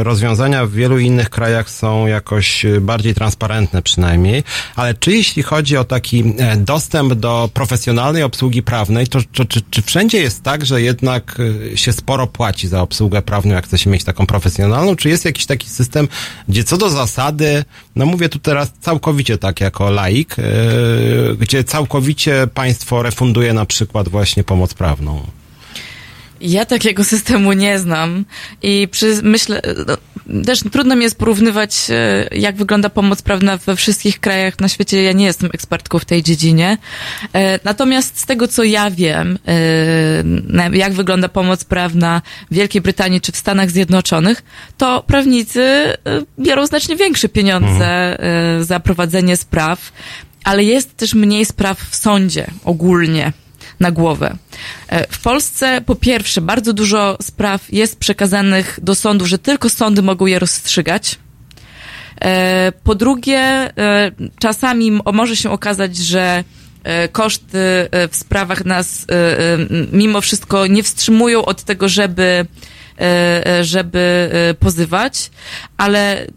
rozwiązania w wielu innych krajach są jakoś bardziej transparentne przynajmniej, ale czy jeśli chodzi o taki dostęp do profesjonalnej obsługi prawnej, to, to czy, czy wszędzie jest tak, że jednak się sporo płaci za obsługę prawną, jak chce się mieć taką profesjonalną? Czy jest jakiś taki system, gdzie co do zasady, no mówię tu teraz całkowicie tak jako laik, yy, gdzie całkowicie państwo refunduje na przykład właśnie pomoc prawną? Ja takiego systemu nie znam i przy, myślę, no, też trudno mi jest porównywać, e, jak wygląda pomoc prawna we wszystkich krajach na świecie. Ja nie jestem ekspertką w tej dziedzinie. E, Natomiast z tego, co ja wiem, e, jak wygląda pomoc prawna w Wielkiej Brytanii czy w Stanach Zjednoczonych, to prawnicy biorą znacznie większe pieniądze e, za prowadzenie spraw, ale jest też mniej spraw w sądzie ogólnie na głowę. E, W Polsce po pierwsze bardzo dużo spraw jest przekazanych do sądu, że tylko sądy mogą je rozstrzygać. E, Po drugie, e, czasami może się okazać, że koszty w sprawach nas mimo wszystko nie wstrzymują od tego, żeby, żeby pozywać, ale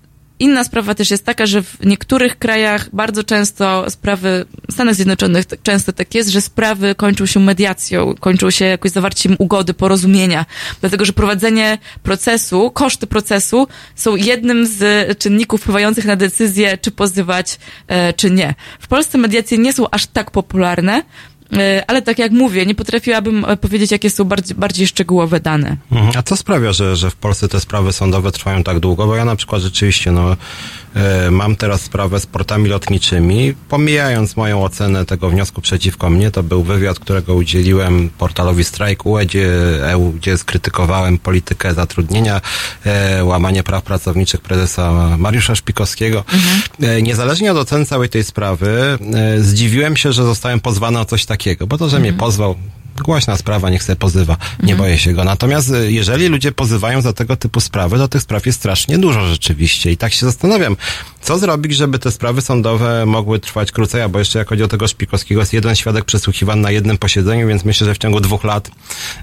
Inna sprawa też jest taka, że w niektórych krajach bardzo często sprawy, w Stanach Zjednoczonych często tak jest, że sprawy kończą się mediacją, kończą się jakoś zawarciem ugody, porozumienia. Dlatego, że prowadzenie procesu, koszty procesu są jednym z czynników wpływających na decyzję, czy pozywać, e, czy nie. W Polsce mediacje nie są aż tak popularne, e, ale tak jak mówię, nie potrafiłabym e, powiedzieć, jakie są bardziej, bardziej szczegółowe dane. Mhm. A co sprawia, że, że w Polsce te sprawy sądowe trwają tak długo? Bo ja na przykład rzeczywiście, no, e, mam teraz sprawę z portami lotniczymi. Pomijając moją ocenę tego wniosku przeciwko mnie, to był wywiad, którego udzieliłem portalowi Strike.ue, gdzie, EU, gdzie skrytykowałem politykę zatrudnienia, e, łamanie praw pracowniczych prezesa Mariusza Szpikowskiego. E, niezależnie od oceny całej tej sprawy, e, zdziwiłem się, że zostałem pozwany o coś takiego, bo to, że mnie pozwał, głośna sprawa, niech sobie pozywa. Nie boję się go. Natomiast y, jeżeli ludzie pozywają za tego typu sprawy, to tych spraw jest strasznie dużo rzeczywiście. I tak się zastanawiam, co zrobić, żeby te sprawy sądowe mogły trwać krócej, bo jeszcze jak chodzi o tego Szpikowskiego, jest jeden świadek przesłuchiwany na jednym posiedzeniu, więc myślę, że w ciągu dwóch lat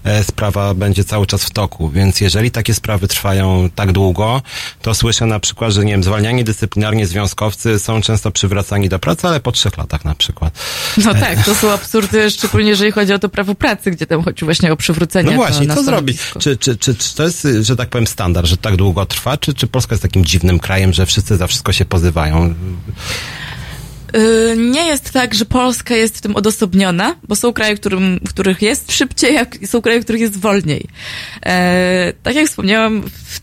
e, sprawa będzie cały czas w toku. Więc jeżeli takie sprawy trwają tak długo, to słyszę na przykład, że nie wiem, zwalniani dyscyplinarnie związkowcy są często przywracani do pracy, ale po trzech latach na przykład. No tak, to są absurdy, szczególnie jeżeli chodzi o to prawo pracy, gdzie tam chodzi właśnie o przywrócenie No właśnie, co stanowisko. Czy, czy, czy, czy to jest, że tak powiem, standard, że tak długo trwa, czy, czy Polska jest takim dziwnym krajem, że wszyscy za wszystko się pozywają? Y, Nie jest tak, że Polska jest w tym odosobniona, bo są kraje, którym, w których jest szybciej, a są kraje, w których jest wolniej. E, tak jak wspomniałam, w,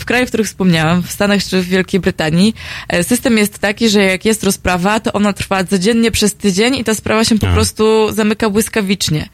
w krajach, w których wspomniałam, w Stanach czy w Wielkiej Brytanii, e, system jest taki, że jak jest rozprawa, to ona trwa codziennie przez tydzień i ta sprawa się po A. prostu zamyka błyskawicznie.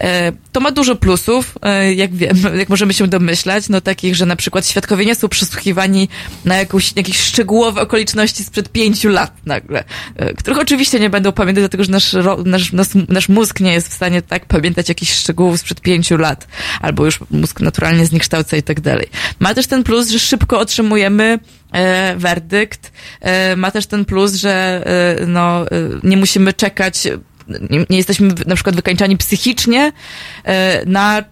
E, to ma dużo plusów, e, jak wiem, jak możemy się domyślać, no takich, że na przykład świadkowie nie są przesłuchiwani na jakąś, jakieś szczegółowe okoliczności sprzed pięciu lat nagle, e, których oczywiście nie będą pamiętać, dlatego że nasz, nasz, nasz, nasz mózg nie jest w stanie tak pamiętać jakichś szczegółów sprzed pięciu lat, albo już mózg naturalnie zniekształca i tak dalej. Ma też ten plus, że szybko otrzymujemy e, werdykt, e, ma też ten plus, że e, no, e, nie musimy czekać nie, nie jesteśmy na przykład wykańczani psychicznie, e, na,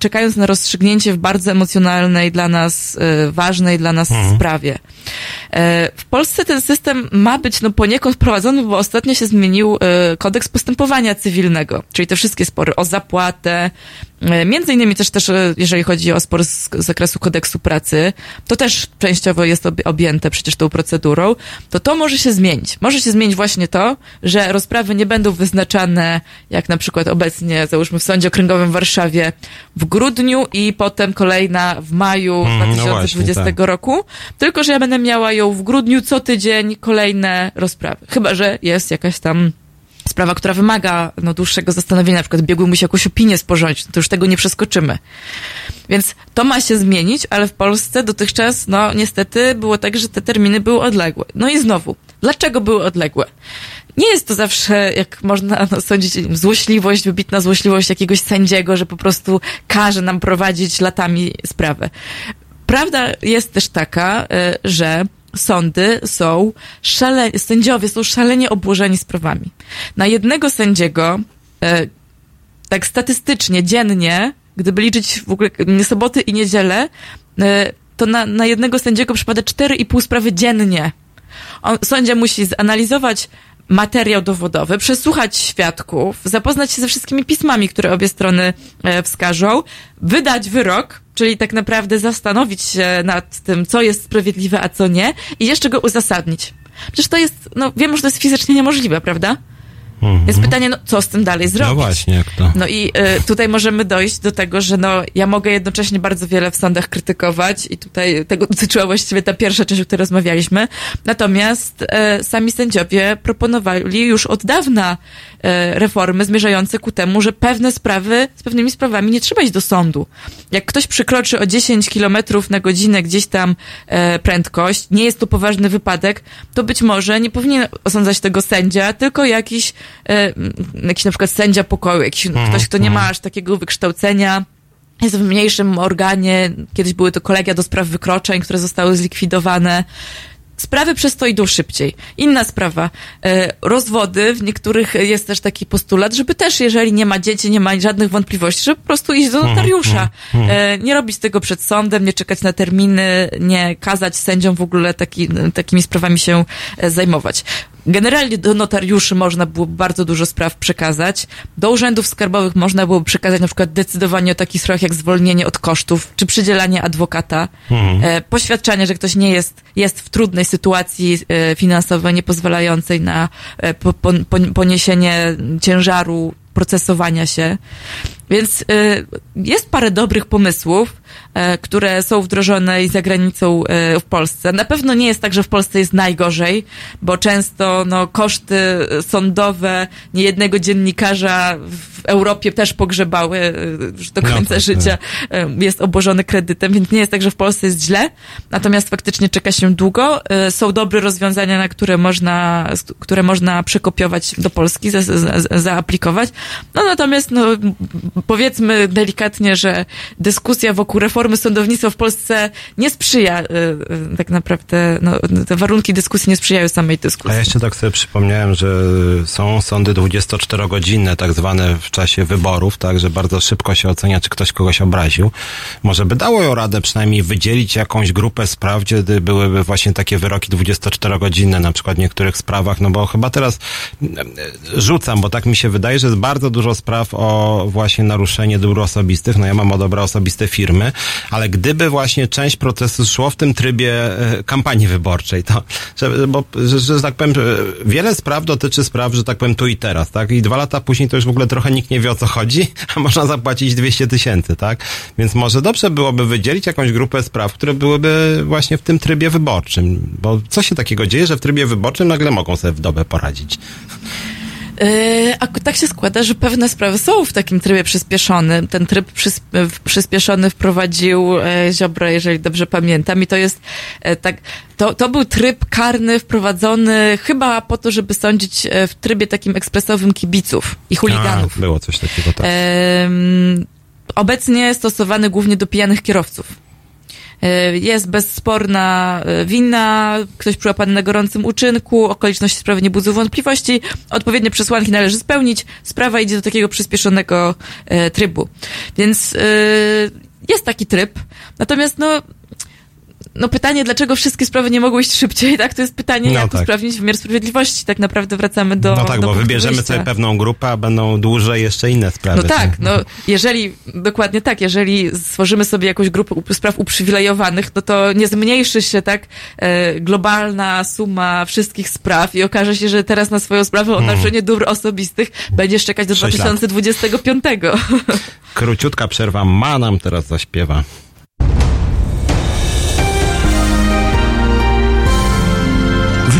czekając na rozstrzygnięcie w bardzo emocjonalnej dla nas, e, ważnej dla nas sprawie. E, W Polsce ten system ma być no poniekąd wprowadzony, bo ostatnio się zmienił kodeks postępowania cywilnego, czyli te wszystkie spory o zapłatę, między innymi też, też e, jeżeli chodzi o spory z z zakresu kodeksu pracy, to też częściowo jest objęte przecież tą procedurą, to to może się zmienić. Może się zmienić właśnie to, że rozprawy nie będą wyznaczane, jak na przykład obecnie, załóżmy w Sądzie Okręgowym w Warszawie w grudniu i potem kolejna w maju Mm, no 2020 właśnie, tak. roku, tylko że ja będę miała ją w grudniu co tydzień kolejne rozprawy. Chyba, że jest jakaś tam sprawa, która wymaga no, dłuższego zastanowienia, na przykład biegły musi jakąś opinię sporządzić, no to już tego nie przeskoczymy. Więc to ma się zmienić, ale w Polsce dotychczas, no niestety było tak, że te terminy były odległe. No i znowu, dlaczego były odległe? Nie jest to zawsze, jak można no, sądzić, złośliwość, wybitna złośliwość jakiegoś sędziego, że po prostu każe nam prowadzić latami sprawę. Prawda jest też taka, e, że sądy są szale, sędziowie są szalenie obłożeni sprawami. Na jednego sędziego, e, tak statystycznie, dziennie, gdyby liczyć w ogóle soboty i niedzielę, e, to na, na jednego sędziego przypada 4,5 sprawy dziennie. On, sędzia musi zanalizować materiał dowodowy, przesłuchać świadków, zapoznać się ze wszystkimi pismami, które obie strony e, wskażą, wydać wyrok, czyli tak naprawdę zastanowić się nad tym, co jest sprawiedliwe, a co nie, i jeszcze go uzasadnić. Przecież to jest, no wiemy, że to jest fizycznie niemożliwe, prawda? Więc pytanie, no co z tym dalej zrobić? No właśnie, jak to? No i y, tutaj możemy dojść do tego, że no, ja mogę jednocześnie bardzo wiele w sądach krytykować i tutaj tego dotyczyła właściwie ta pierwsza część, o której rozmawialiśmy. Natomiast y, sami sędziowie proponowali już od dawna y, reformy zmierzające ku temu, że pewne sprawy, z pewnymi sprawami nie trzeba iść do sądu. Jak ktoś przekroczy o 10 kilometrów na godzinę gdzieś tam e, prędkość, nie jest to poważny wypadek, to być może nie powinien osądzać tego sędzia, tylko jakiś, jakiś na przykład sędzia pokoju, jakiś ktoś, kto nie ma aż takiego wykształcenia, jest w mniejszym organie. Kiedyś były to kolegia do spraw wykroczeń, które zostały zlikwidowane. Sprawy przez to idą szybciej. Inna sprawa. E, rozwody, w niektórych jest też taki postulat, żeby też, jeżeli nie ma dzieci, nie ma żadnych wątpliwości, żeby po prostu iść do notariusza. E, nie robić tego przed sądem, nie czekać na terminy, nie kazać sędziom w ogóle taki, takimi sprawami się e, zajmować. Generalnie do notariuszy można było bardzo dużo spraw przekazać. Do urzędów skarbowych można było przekazać na przykład decydowanie o takich sprawach jak zwolnienie od kosztów, czy przydzielanie adwokata, e, poświadczenie, że ktoś nie jest, jest w trudnej sytuacji e, finansowej, nie pozwalającej na e, po, po, pon- poniesienie ciężaru procesowania się. Więc y, jest parę dobrych pomysłów, e, które są wdrożone i za granicą e, w Polsce. Na pewno nie jest tak, że w Polsce jest najgorzej, bo często no, koszty sądowe niejednego dziennikarza w Europie też pogrzebały do No końca tak, życia. e, Jest obłożony kredytem, więc nie jest tak, że w Polsce jest źle. Natomiast faktycznie czeka się długo. Są dobre rozwiązania, na które można, które można przekopiować do Polski, za, za, za, zaaplikować. No natomiast, no, powiedzmy delikatnie, że dyskusja wokół reformy sądownictwa w Polsce nie sprzyja y, y, tak naprawdę, no, te warunki dyskusji nie sprzyjają samej A dyskusji. ja jeszcze tak sobie przypomniałem, że są sądy 24-godzinne, tak zwane w czasie wyborów, tak, że bardzo szybko się ocenia, czy ktoś kogoś obraził. Może by dało ją radę przynajmniej wydzielić jakąś grupę spraw, gdzie byłyby właśnie takie wyroki 24-godzinne, na przykład w niektórych sprawach, no bo chyba teraz e, rzucam, bo tak mi się wydaje, że jest bardzo dużo spraw o właśnie naruszenie dóbr osobistych. No ja mam o dobra osobiste firmy, ale gdyby właśnie część procesu szło w tym trybie e, kampanii wyborczej, to, że, bo, że, że tak powiem, wiele spraw dotyczy spraw, że tak powiem, tu i teraz, tak? I dwa lata później to już w ogóle trochę nikt nie wie o co chodzi, a można zapłacić 200 tysięcy, tak? Więc może dobrze byłoby wydzielić jakąś grupę spraw, które byłyby właśnie w tym trybie wyborczym, bo co się takiego dzieje, że w trybie wyborczym nagle mogą sobie w dobę poradzić? Yy, A tak się składa, że pewne sprawy są w takim trybie przyspieszonym. Ten tryb przyspieszony wprowadził e, Ziobro, jeżeli dobrze pamiętam. I to jest e, tak, to, to był tryb karny wprowadzony chyba po to, żeby sądzić e, w trybie takim ekspresowym kibiców i chuliganów. A, było coś takiego, tak. Obecnie stosowany głównie do pijanych kierowców. E, jest bezsporna e, wina, ktoś przyłapany na gorącym uczynku, okoliczności sprawy nie budzą wątpliwości, odpowiednie przesłanki należy spełnić, sprawa idzie do takiego przyspieszonego e, trybu. Więc jest taki tryb, natomiast no, no pytanie, dlaczego wszystkie sprawy nie mogły iść szybciej, tak? To jest pytanie, No jak tak. usprawnić wymiar sprawiedliwości. Tak naprawdę wracamy do no tak, do bo wybierzemy wyjścia. sobie pewną grupę, a będą dłużej jeszcze inne sprawy. No tak, no jeżeli, dokładnie tak, jeżeli stworzymy sobie jakąś grupę up- spraw uprzywilejowanych, no to nie zmniejszy się tak e, globalna suma wszystkich spraw i okaże się, że teraz na swoją sprawę o naruszenie dóbr osobistych będziesz czekać do Sześć lat. 2025. Króciutka przerwa, ma nam teraz zaśpiewa.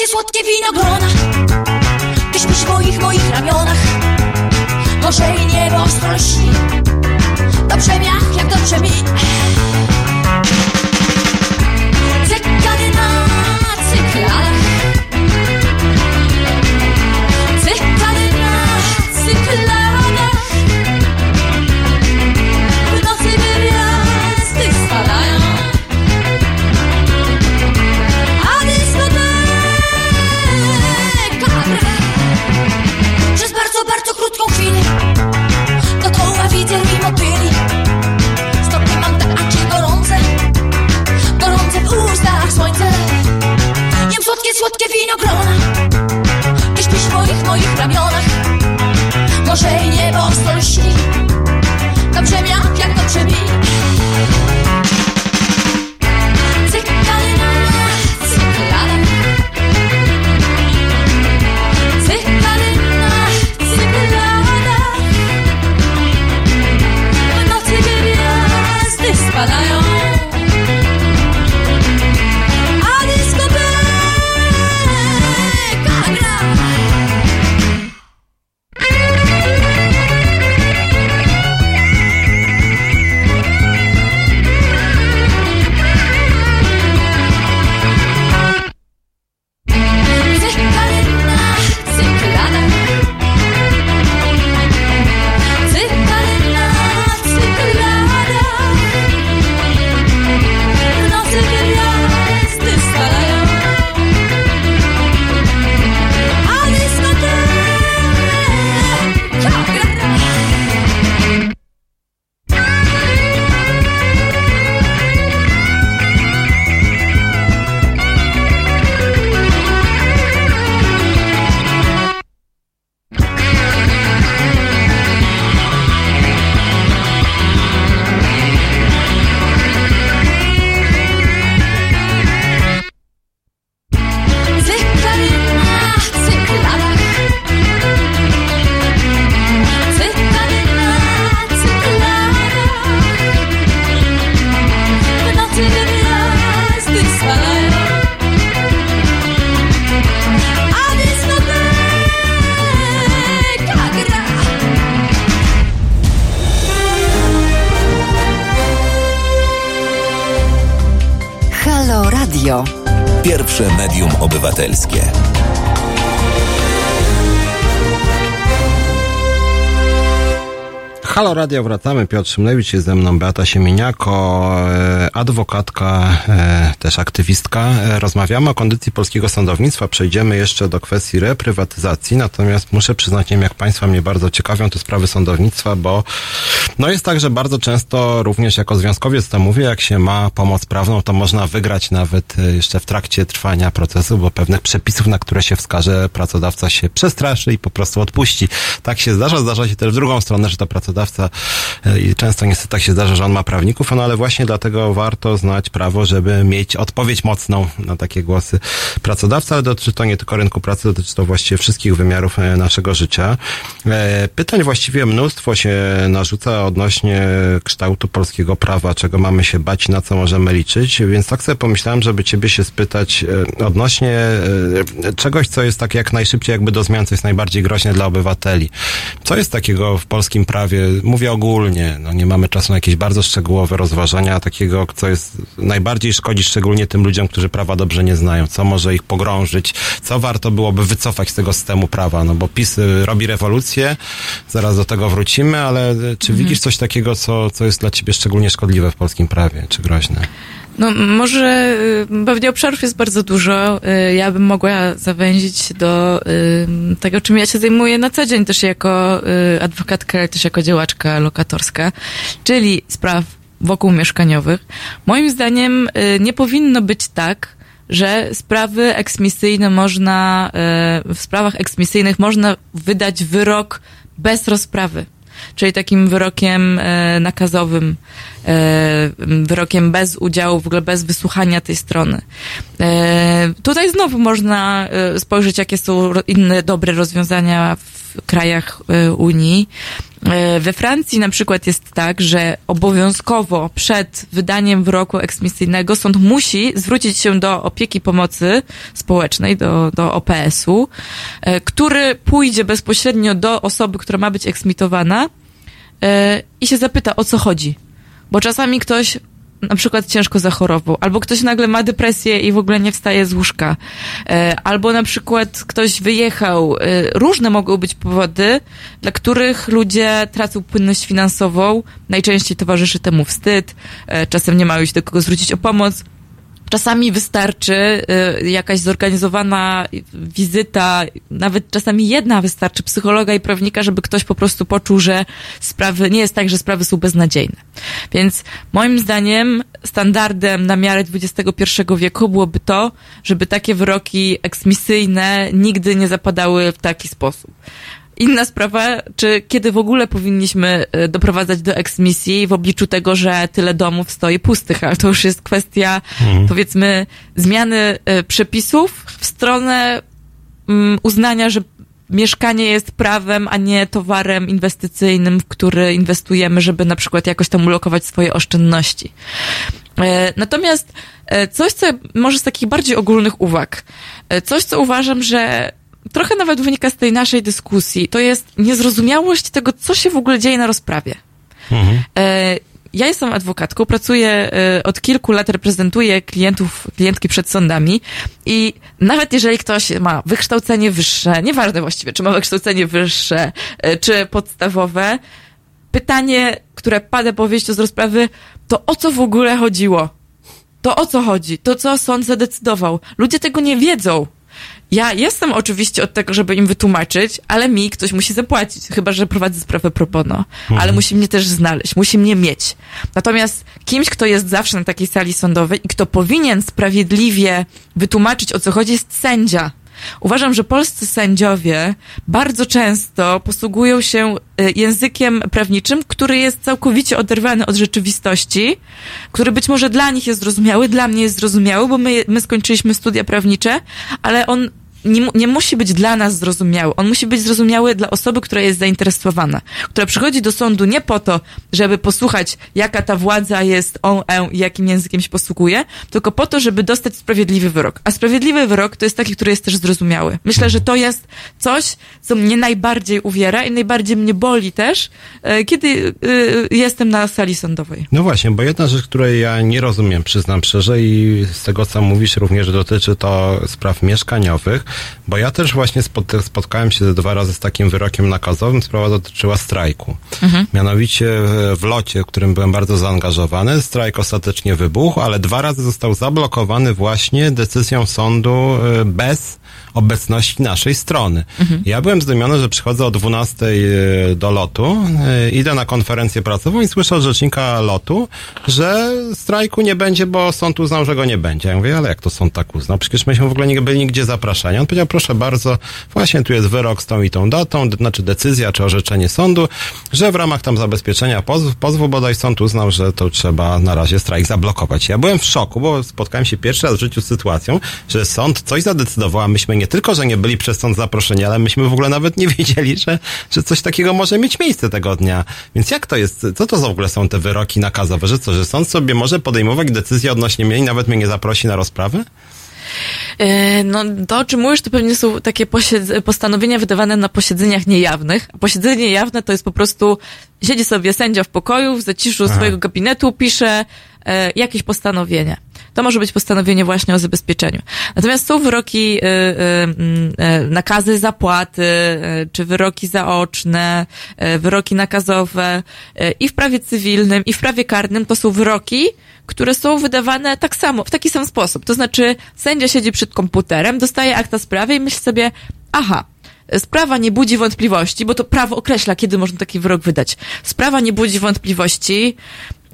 Słodkie, słodkie winogrona Ty śpisz w moich, moich ramionach. Morze i niebo ostro Dobrze mi, jak dobrze mi słodkie, winogrona Ty śpisz w moich, ramionach. Morze i niebo ostro lśni Dobrze Radio. Pierwsze medium obywatelskie. Halo Radio, wracamy. Piotr Szymlewicz jest ze mną, Beata Siemieniako, e, adwokatka, e, też aktywistka. E, Rozmawiamy o kondycji polskiego sądownictwa. Przejdziemy jeszcze do kwestii reprywatyzacji, natomiast muszę przyznać, nie wiem jak Państwa mnie bardzo ciekawią te sprawy sądownictwa, bo no jest tak, że bardzo często również jako związkowiec to mówię, jak się ma pomoc prawną, to można wygrać nawet jeszcze w trakcie trwania procesu, bo pewnych przepisów, na które się wskaże, pracodawca się przestraszy i po prostu odpuści. Tak się zdarza. Zdarza się też w drugą stronę, że to pracodawca pracodawca e, i często niestety tak się zdarza, że on ma prawników, no ale właśnie dlatego warto znać prawo, żeby mieć odpowiedź mocną na takie głosy pracodawcy, ale dotyczy to nie tylko rynku pracy, dotyczy to właściwie wszystkich wymiarów e, naszego życia. E, Pytań właściwie mnóstwo się narzuca odnośnie kształtu polskiego prawa, czego mamy się bać, na co możemy liczyć, więc tak sobie pomyślałem, żeby ciebie się spytać odnośnie czegoś, co jest tak jak najszybciej jakby do zmian, co jest najbardziej groźne dla obywateli. Co jest takiego w polskim prawie, mówię ogólnie, no nie mamy czasu na jakieś bardzo szczegółowe rozważania, takiego, co jest najbardziej szkodzi szczególnie tym ludziom, którzy prawa dobrze nie znają, co może ich pogrążyć, co warto byłoby wycofać z tego systemu prawa, no bo PiS y, robi rewolucję, zaraz do tego wrócimy, ale y, czy widzisz coś takiego, co, co jest dla ciebie szczególnie szkodliwe w polskim prawie, czy groźne? No może y, pewnie obszarów jest bardzo dużo. Y, Ja bym mogła zawęzić do y, tego, czym ja się zajmuję na co dzień też jako adwokatka, ale też jako działaczka lokatorska, czyli spraw wokół mieszkaniowych. Moim zdaniem nie powinno być tak, że sprawy eksmisyjne można, w sprawach eksmisyjnych można wydać wyrok bez rozprawy. Czyli takim wyrokiem e, nakazowym, e, wyrokiem bez udziału, w ogóle bez wysłuchania tej strony. E, tutaj znowu można spojrzeć, jakie są inne dobre rozwiązania w krajach e, Unii. E, We Francji na przykład jest tak, że obowiązkowo przed wydaniem wyroku eksmisyjnego sąd musi zwrócić się do opieki pomocy społecznej, do, do OPS-u, e, który pójdzie bezpośrednio do osoby, która ma być eksmitowana i się zapyta, o co chodzi. Bo czasami ktoś na przykład ciężko zachorował, albo ktoś nagle ma depresję i w ogóle nie wstaje z łóżka, e, albo na przykład ktoś wyjechał. E, Różne mogą być powody, dla których ludzie tracą płynność finansową. Najczęściej towarzyszy temu wstyd, e, czasem nie mają się do kogo zwrócić o pomoc. Czasami wystarczy y, jakaś zorganizowana wizyta, nawet czasami jedna wystarczy psychologa i prawnika, żeby ktoś po prostu poczuł, że sprawy, nie jest tak, że sprawy są beznadziejne. Więc moim zdaniem standardem na miarę XXI wieku byłoby to, żeby takie wyroki eksmisyjne nigdy nie zapadały w taki sposób. Inna sprawa, czy kiedy w ogóle powinniśmy e, doprowadzać do eksmisji w obliczu tego, że tyle domów stoi pustych, ale to już jest kwestia, powiedzmy, zmiany e, przepisów w stronę mm, uznania, że mieszkanie jest prawem, a nie towarem inwestycyjnym, w który inwestujemy, żeby na przykład jakoś tam ulokować swoje oszczędności. E, Natomiast coś, co może z takich bardziej ogólnych uwag, coś, co uważam, że trochę nawet wynika z tej naszej dyskusji, to jest niezrozumiałość tego, co się w ogóle dzieje na rozprawie. E, Ja jestem adwokatką, pracuję e, od kilku lat, reprezentuję klientów, klientki przed sądami i nawet jeżeli ktoś ma wykształcenie wyższe, nieważne właściwie, czy ma wykształcenie wyższe, e, czy podstawowe, pytanie, które pada po wyjściu z rozprawy, to o co w ogóle chodziło? To o co chodzi? To co sąd zadecydował? Ludzie tego nie wiedzą. Ja jestem oczywiście od tego, żeby im wytłumaczyć, ale mi ktoś musi zapłacić, chyba że prowadzę sprawę pro bono. Ale musi mnie też znaleźć, musi mnie mieć. Natomiast kimś, kto jest zawsze na takiej sali sądowej i kto powinien sprawiedliwie wytłumaczyć, o co chodzi, jest sędzia. Uważam, że polscy sędziowie bardzo często posługują się y, językiem prawniczym, który jest całkowicie oderwany od rzeczywistości, który być może dla nich jest zrozumiały, dla mnie jest zrozumiały, bo my, my skończyliśmy studia prawnicze, ale on nie, nie musi być dla nas zrozumiały. On musi być zrozumiały dla osoby, która jest zainteresowana, która przychodzi do sądu nie po to, żeby posłuchać, jaka ta władza jest, on, e, i jakim językiem się posługuje, tylko po to, żeby dostać sprawiedliwy wyrok. A sprawiedliwy wyrok to jest taki, który jest też zrozumiały. Myślę, że to jest coś, co mnie najbardziej uwiera i najbardziej mnie boli też, e, kiedy e, jestem na sali sądowej. No właśnie, bo jedna rzecz, której ja nie rozumiem, przyznam szczerze i z tego, co mówisz, również dotyczy to spraw mieszkaniowych, bo ja też właśnie spot- spotkałem się dwa razy z takim wyrokiem nakazowym. Sprawa dotyczyła strajku. Mianowicie e, w locie, w którym byłem bardzo zaangażowany, strajk ostatecznie wybuchł, ale dwa razy został zablokowany właśnie decyzją sądu e, bez obecności naszej strony. Ja byłem zdumiony, że przychodzę o 12 e, do lotu, e, idę na konferencję prasową i słyszę od rzecznika lotu, że strajku nie będzie, bo sąd uznał, że go nie będzie. Ja mówię, ale jak to sąd tak uznał? Przecież myśmy w ogóle nie byli nigdzie zapraszani. On powiedział, proszę bardzo, właśnie tu jest wyrok z tą i tą datą, znaczy decyzja czy orzeczenie sądu, że w ramach tam zabezpieczenia pozwu, pozwu bodaj sąd uznał, że to trzeba na razie strajk zablokować. Ja byłem w szoku, bo spotkałem się pierwszy raz w życiu z sytuacją, że sąd coś zadecydował, a myśmy nie tylko, że nie byli przez sąd zaproszeni, ale myśmy w ogóle nawet nie wiedzieli, że, że coś takiego może mieć miejsce tego dnia. Więc jak to jest, co to w ogóle są te wyroki nakazowe, że co, że sąd sobie może podejmować decyzje odnośnie mnie i nawet mnie nie zaprosi na rozprawę? E, No, to o czym mówisz, to pewnie są takie postanowienia wydawane na posiedzeniach niejawnych. A posiedzenie jawne to jest po prostu, siedzi sobie sędzia w pokoju, w zaciszu Aha. swojego gabinetu, pisze e, jakieś postanowienie. To może być postanowienie właśnie o zabezpieczeniu. Natomiast są wyroki, y, y, y, nakazy zapłaty, y, czy wyroki zaoczne, y, wyroki nakazowe i w prawie cywilnym, i w prawie karnym to są wyroki, które są wydawane tak samo, w taki sam sposób. To znaczy, sędzia siedzi przed komputerem, dostaje akta sprawy i myśli sobie, aha, sprawa nie budzi wątpliwości, bo to prawo określa, kiedy można taki wyrok wydać. Sprawa nie budzi wątpliwości,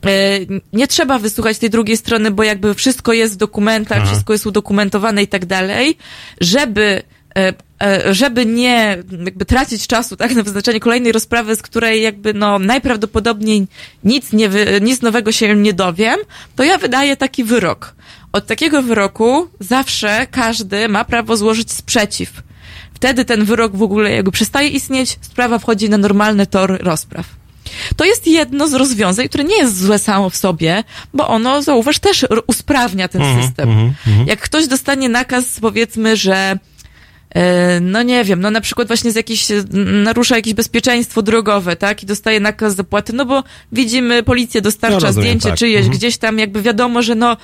e, nie trzeba wysłuchać tej drugiej strony, bo jakby wszystko jest w dokumentach, Aha. wszystko jest udokumentowane i tak dalej, żeby e, żeby nie jakby tracić czasu tak na wyznaczenie kolejnej rozprawy, z której jakby no najprawdopodobniej nic nie wy, nic nowego się nie dowiem, to ja wydaję taki wyrok. Od takiego wyroku zawsze każdy ma prawo złożyć sprzeciw. Wtedy ten wyrok w ogóle jakby przestaje istnieć, sprawa wchodzi na normalny tor rozpraw. To jest jedno z rozwiązań, które nie jest złe samo w sobie, bo ono, zauważ, też usprawnia ten Mhm, system. mhm, mhm. Jak ktoś dostanie nakaz, powiedzmy, że e, no nie wiem, no na przykład właśnie z jakiś, narusza jakieś bezpieczeństwo drogowe, tak, i dostaje nakaz zapłaty, no bo widzimy, policja dostarcza No, rozumiem, zdjęcie tak. czyjeś, Mhm. gdzieś tam jakby wiadomo, że no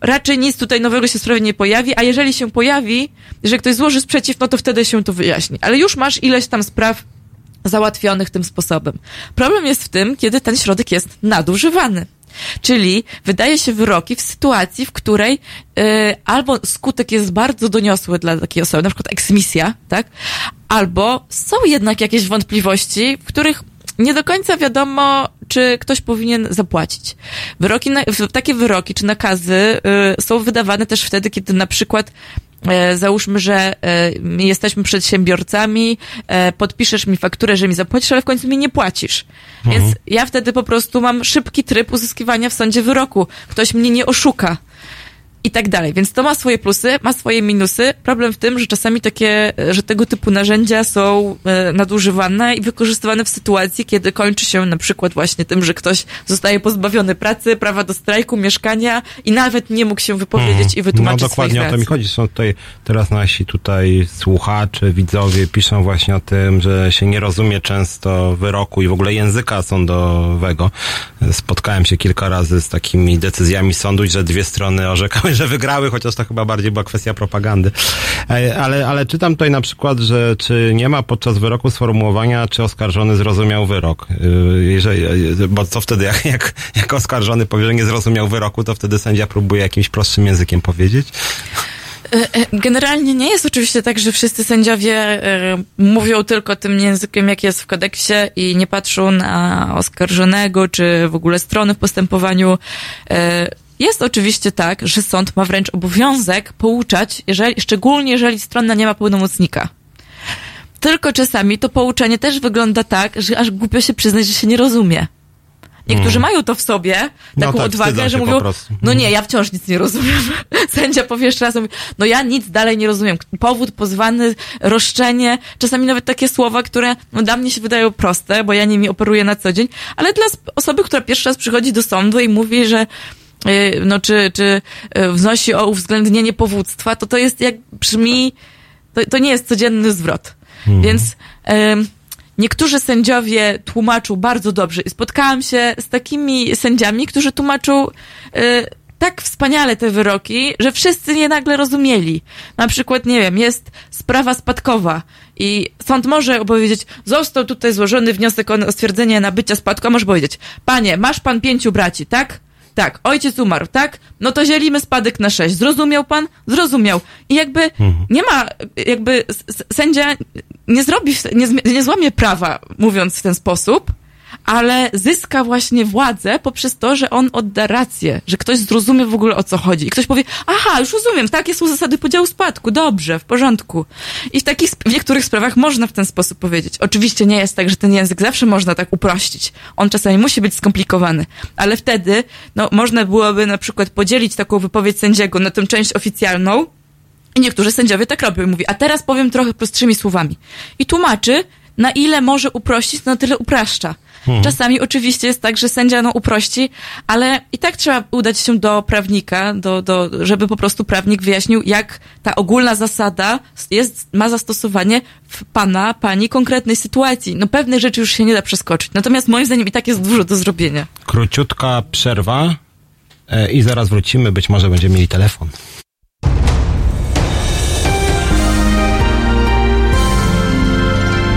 raczej nic tutaj nowego się w sprawie nie pojawi, a jeżeli się pojawi, że ktoś złoży sprzeciw, no to wtedy się to wyjaśni. Ale już masz ileś tam spraw załatwionych tym sposobem. Problem jest w tym, kiedy ten środek jest nadużywany. Czyli wydaje się wyroki w sytuacji, w której y, albo skutek jest bardzo doniosły dla takiej osoby, na przykład eksmisja, tak? Albo są jednak jakieś wątpliwości, w których nie do końca wiadomo, czy ktoś powinien zapłacić. Wyroki, na, takie wyroki czy nakazy y, są wydawane też wtedy, kiedy na przykład załóżmy, że e, my jesteśmy przedsiębiorcami, e, podpiszesz mi fakturę, że mi zapłacisz, ale w końcu mi nie płacisz. Mhm. Więc ja wtedy po prostu mam szybki tryb uzyskiwania w sądzie wyroku. Ktoś mnie nie oszuka. I tak dalej. Więc to ma swoje plusy, ma swoje minusy. Problem w tym, że czasami takie, że tego typu narzędzia są e, nadużywane i wykorzystywane w sytuacji, kiedy kończy się na przykład właśnie tym, że ktoś zostaje pozbawiony pracy, prawa do strajku, mieszkania i nawet nie mógł się wypowiedzieć i wytłumaczyć No dokładnie o to mi chodzi. Są tutaj teraz nasi tutaj słuchacze, widzowie piszą właśnie o tym, że się nie rozumie często wyroku i w ogóle języka sądowego. Spotkałem się kilka razy z takimi decyzjami sądu, że dwie strony orzekały, że wygrały, chociaż to chyba bardziej była kwestia propagandy. E, Ale, ale czytam tutaj na przykład, że czy nie ma podczas wyroku sformułowania, czy oskarżony zrozumiał wyrok. Y, Jeżeli, bo co wtedy, jak, jak, jak oskarżony powie, że nie zrozumiał wyroku, to wtedy sędzia próbuje jakimś prostszym językiem powiedzieć? E, e, Generalnie nie jest oczywiście tak, że wszyscy sędziowie e, mówią tylko tym językiem, jak jest w kodeksie i nie patrzą na oskarżonego, czy w ogóle strony w postępowaniu. Jest oczywiście tak, że sąd ma wręcz obowiązek pouczać, jeżeli, szczególnie jeżeli strona nie ma pełnomocnika. Tylko czasami to pouczenie też wygląda tak, że aż głupio się przyznać, że się nie rozumie. Niektórzy Mm. mają to w sobie, No taką tak, odwagę, że mówią, no nie, Mhm. ja wciąż nic nie rozumiem. Sędzia powie jeszcze raz, mówi, no ja nic dalej nie rozumiem. Powód pozwany, roszczenie, czasami nawet takie słowa, które no, dla mnie się wydają proste, bo ja nimi operuję na co dzień, ale dla osoby, która pierwszy raz przychodzi do sądu i mówi, że no czy, czy yy, wnosi o uwzględnienie powództwa, to to jest jak brzmi, to, to nie jest codzienny zwrot. Więc ym, niektórzy sędziowie tłumaczą bardzo dobrze i spotkałam się z takimi sędziami, którzy tłumaczą y, tak wspaniale te wyroki, że wszyscy je nagle rozumieli. Na przykład, nie wiem, jest sprawa spadkowa i sąd może powiedzieć, został tutaj złożony wniosek o stwierdzenie nabycia spadku, a może powiedzieć, panie, masz pan pięciu braci, tak? Tak, ojciec umarł, tak? No to dzielimy spadek na sześć. Zrozumiał pan? Zrozumiał. I jakby nie ma, jakby sędzia nie zrobi, nie, nie złamie prawa, mówiąc w ten sposób, ale zyska właśnie władzę poprzez to, że on odda rację, że ktoś zrozumie w ogóle o co chodzi. I ktoś powie, aha, już rozumiem, takie są zasady podziału spadku, dobrze, w porządku. I w takich, w niektórych sprawach można w ten sposób powiedzieć. Oczywiście nie jest tak, że ten język zawsze można tak uprościć. On czasami musi być skomplikowany, ale wtedy, no, można byłoby na przykład podzielić taką wypowiedź sędziego na tę część oficjalną, i niektórzy sędziowie tak robią mówi, a teraz powiem trochę prostszymi słowami. I tłumaczy, na ile może uprościć, na tyle upraszcza. Mhm. Czasami oczywiście jest tak, że sędzia no uprości, ale i tak trzeba udać się do prawnika, do, do, żeby po prostu prawnik wyjaśnił, jak ta ogólna zasada jest, ma zastosowanie w pana, pani konkretnej sytuacji. No pewne rzeczy już się nie da przeskoczyć. Natomiast moim zdaniem i tak jest dużo do zrobienia. Króciutka przerwa e, i zaraz wrócimy. Być może będziemy mieli telefon.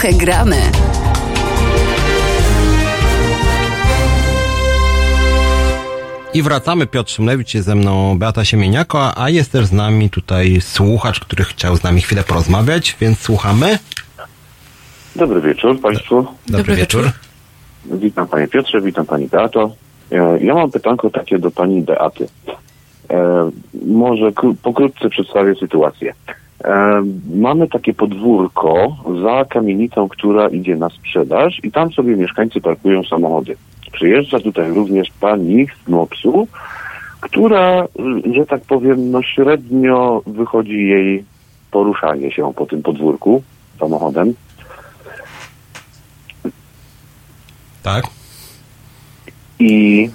Trochę gramy. I wracamy. Piotr Szymlewicz jest ze mną, Beata Siemieniako, a jest też z nami tutaj słuchacz, który chciał z nami chwilę porozmawiać, więc słuchamy. Dobry wieczór Państwu. Dobry, wieczór. Witam Panie Piotrze, witam Pani Beato. E, Ja mam pytanko takie do Pani Beaty. E, może kró- pokrótce przedstawię sytuację. E, Mamy takie podwórko za kamienicą, która idzie na sprzedaż i tam sobie mieszkańcy parkują samochody. Przyjeżdża tutaj również pani z MOPS-u, która, że tak powiem, no średnio wychodzi jej poruszanie się po tym podwórku samochodem. Tak. I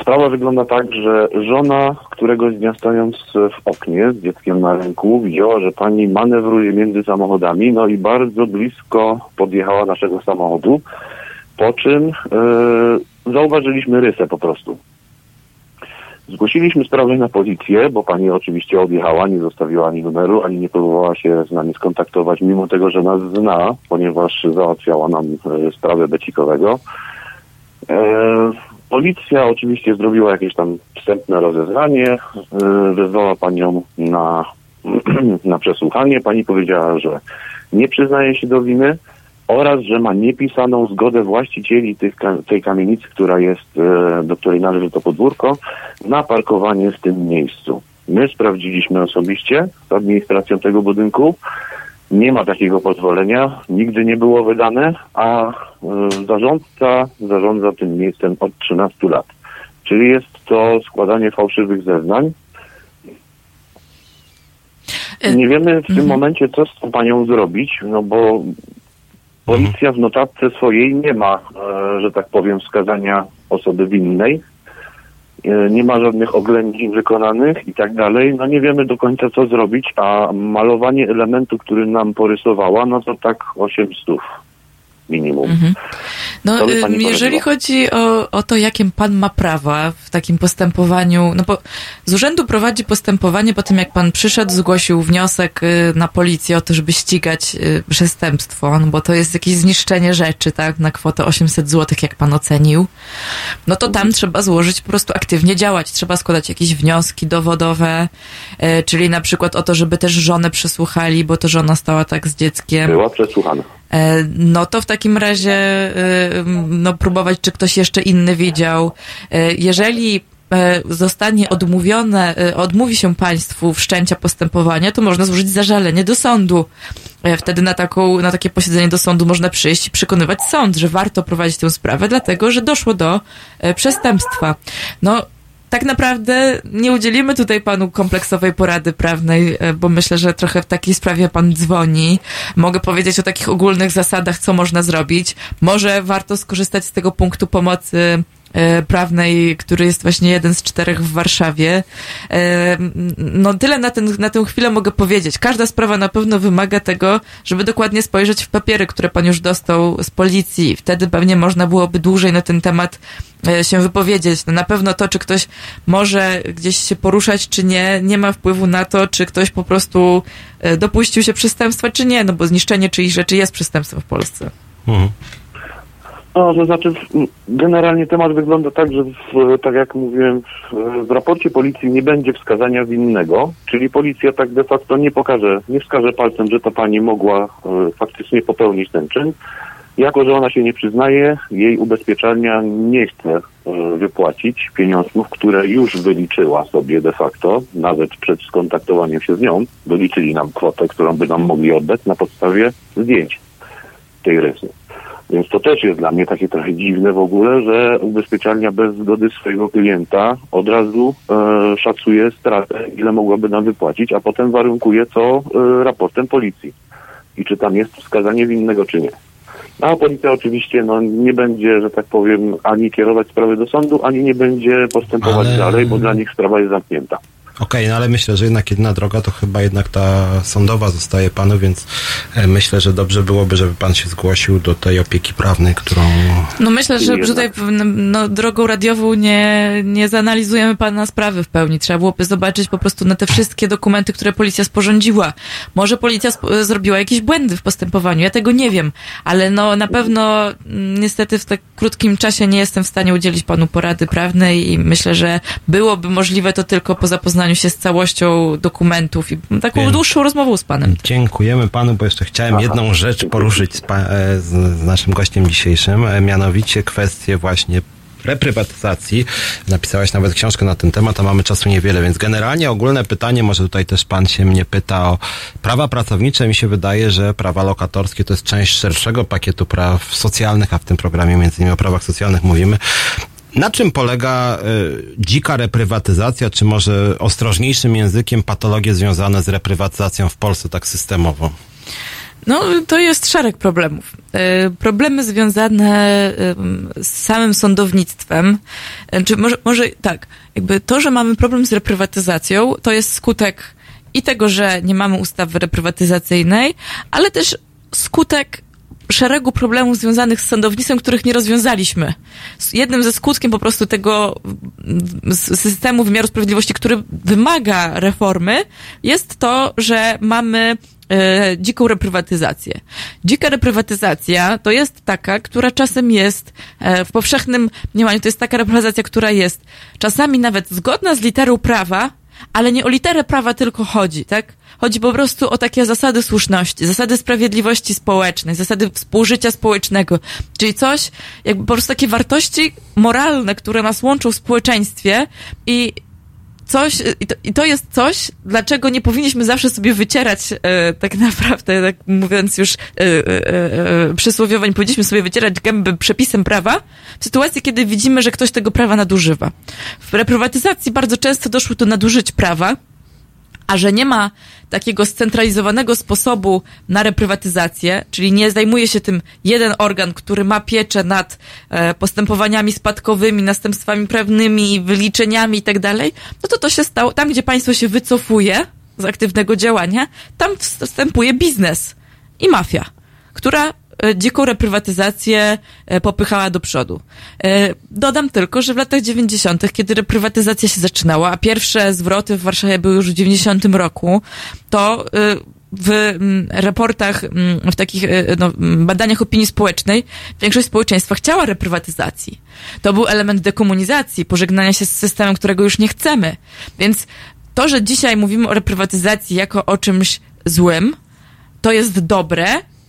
sprawa wygląda tak, że żona któregoś dnia stojąc w oknie z dzieckiem na ręku widziała, że pani manewruje między samochodami, no i bardzo blisko podjechała naszego samochodu, po czym e, zauważyliśmy rysę po prostu. Zgłosiliśmy sprawę na policję, bo pani oczywiście odjechała, nie zostawiła ani numeru, ani nie próbowała się z nami skontaktować, mimo tego, że nas zna, ponieważ załatwiała nam e, sprawę becikowego. E, policja oczywiście zrobiła jakieś tam wstępne rozeznanie, e, wezwała panią na, na przesłuchanie. Pani powiedziała, że nie przyznaje się do winy oraz, że ma niepisaną zgodę właścicieli tych, tej kamienicy, która jest, e, do której należy to podwórko, na parkowanie w tym miejscu. My sprawdziliśmy osobiście z administracją tego budynku. Nie ma takiego pozwolenia, nigdy nie było wydane, a e, zarządca zarządza tym miejscem od 13 lat. Czyli jest to składanie fałszywych zeznań. Nie wiemy w tym momencie, co z tą panią zrobić, no bo policja w notatce swojej nie ma, e, że tak powiem, wskazania osoby winnej. E, Nie ma żadnych oględzin wykonanych i tak dalej. No nie wiemy do końca, co zrobić, a malowanie elementu, który nam porysowała, no to tak 800 minimum. No, pani ym, jeżeli chodzi o, o to, jakie pan ma prawa w takim postępowaniu, no bo z urzędu prowadzi postępowanie po tym, jak pan przyszedł, zgłosił wniosek y, na policję o to, żeby ścigać y, przestępstwo, no bo to jest jakieś zniszczenie rzeczy, tak, na kwotę 800 zł, jak pan ocenił, no to tam trzeba złożyć, po prostu aktywnie działać. Trzeba składać jakieś wnioski dowodowe, y, czyli na przykład o to, żeby też żonę przesłuchali, bo to żona stała tak z dzieckiem. Była przesłuchana. E, No to w takim razie e, no, próbować, czy ktoś jeszcze inny widział. E, Jeżeli zostanie odmówione, odmówi się państwu wszczęcia postępowania, to można złożyć zażalenie do sądu. Wtedy na, taką, na takie posiedzenie do sądu można przyjść i przekonywać sąd, że warto prowadzić tę sprawę, dlatego że doszło do przestępstwa. No, tak naprawdę nie udzielimy tutaj panu kompleksowej porady prawnej, e, bo myślę, że trochę w takiej sprawie pan dzwoni. Mogę powiedzieć o takich ogólnych zasadach, co można zrobić. Może warto skorzystać z tego punktu pomocy prawnej, który jest właśnie jeden z czterech w Warszawie. E, No tyle na, ten, na tę chwilę mogę powiedzieć. Każda sprawa na pewno wymaga tego, żeby dokładnie spojrzeć w papiery, które pan już dostał z policji. Wtedy pewnie można byłoby dłużej na ten temat e, się wypowiedzieć. No na pewno to, czy ktoś może gdzieś się poruszać, czy nie, nie ma wpływu na to, czy ktoś po prostu e, dopuścił się przestępstwa, czy nie, no bo zniszczenie czyichś rzeczy jest przestępstwem w Polsce. No, to znaczy, generalnie temat wygląda tak, że w, tak jak mówiłem, w, w raporcie policji nie będzie wskazania winnego, czyli policja tak de facto nie pokaże, nie wskaże palcem, że ta pani mogła e, faktycznie popełnić ten czyn. Jako, że ona się nie przyznaje, jej ubezpieczalnia nie chce e, wypłacić pieniążków, które już wyliczyła sobie de facto, nawet przed skontaktowaniem się z nią, wyliczyli nam kwotę, którą by nam mogli oddać na podstawie zdjęć tej rysy. Więc to też jest dla mnie takie trochę dziwne w ogóle, że ubezpieczalnia bez zgody swojego klienta od razu e, szacuje stratę, ile mogłaby nam wypłacić, a potem warunkuje to e, raportem policji. I czy tam jest wskazanie winnego, czy nie. A policja oczywiście no, nie będzie, że tak powiem, ani kierować sprawy do sądu, ani nie będzie postępować Ale- dalej, bo dla nich sprawa jest zamknięta. Okej, no ale myślę, że jednak jedyna droga to chyba jednak ta sądowa zostaje panu, więc e, myślę, że dobrze byłoby, żeby pan się zgłosił do tej opieki prawnej, którą... No myślę, że tutaj no, drogą radiową nie, nie zanalizujemy pana sprawy w pełni. Trzeba byłoby zobaczyć po prostu na te wszystkie dokumenty, które policja sporządziła. Może policja sp- zrobiła jakieś błędy w postępowaniu, ja tego nie wiem, ale no na pewno mm, niestety w tak krótkim czasie nie jestem w stanie udzielić panu porady prawnej i myślę, że byłoby możliwe to tylko po zapoznaniu się z całością dokumentów i taką Wiem. dłuższą rozmową z panem. Dziękujemy panu, bo jeszcze chciałem jedną rzecz poruszyć z, pa, e, z, z naszym gościem dzisiejszym, e, mianowicie kwestię właśnie reprywatyzacji. Napisałaś nawet książkę na ten temat, a mamy czasu niewiele, więc generalnie ogólne pytanie, może tutaj też pan się mnie pyta o prawa pracownicze. Mi się wydaje, że prawa lokatorskie to jest część szerszego pakietu praw socjalnych, a w tym programie między innymi o prawach socjalnych mówimy. Na czym polega y, dzika reprywatyzacja, czy może ostrożniejszym językiem patologie związane z reprywatyzacją w Polsce tak systemowo? No, to jest szereg problemów. E, Problemy związane em, z samym sądownictwem, e, czy może, może tak, jakby to, że mamy problem z reprywatyzacją, to jest skutek i tego, że nie mamy ustawy reprywatyzacyjnej, ale też skutek szeregu problemów związanych z sądownictwem, których nie rozwiązaliśmy. Jednym ze skutkiem po prostu tego mm, systemu wymiaru sprawiedliwości, który wymaga reformy, jest to, że mamy e, dziką reprywatyzację. Dzika reprywatyzacja to jest taka, która czasem jest e, w powszechnym mniemaniu, to jest taka reprywatyzacja, która jest czasami nawet zgodna z literą prawa, ale nie o literę prawa tylko chodzi, tak? Chodzi po prostu o takie zasady słuszności, zasady sprawiedliwości społecznej, zasady współżycia społecznego, czyli coś, jakby po prostu takie wartości moralne, które nas łączą w społeczeństwie i coś, i to, i to jest coś, dlaczego nie powinniśmy zawsze sobie wycierać, e, tak naprawdę, tak mówiąc już e, e, przysłowiowo, nie powinniśmy sobie wycierać gęby przepisem prawa, w sytuacji, kiedy widzimy, że ktoś tego prawa nadużywa. W reprywatyzacji bardzo często doszło do nadużyć prawa, a że nie ma takiego scentralizowanego sposobu na reprywatyzację, czyli nie zajmuje się tym jeden organ, który ma pieczę nad e, postępowaniami spadkowymi, następstwami prawnymi, wyliczeniami i tak no to to się stało, tam gdzie państwo się wycofuje z aktywnego działania, tam wstępuje biznes i mafia, która dziką reprywatyzację e, popychała do przodu. E, Dodam tylko, że w latach 90., kiedy reprywatyzacja się zaczynała, a pierwsze zwroty w Warszawie były już w 90 roku, to e, w mm, raportach, mm, w takich e, no, mm, badaniach opinii społecznej większość społeczeństwa chciała reprywatyzacji. To był element dekomunizacji, pożegnania się z systemem, którego już nie chcemy. Więc to, że dzisiaj mówimy o reprywatyzacji jako o czymś złym, to jest dobre,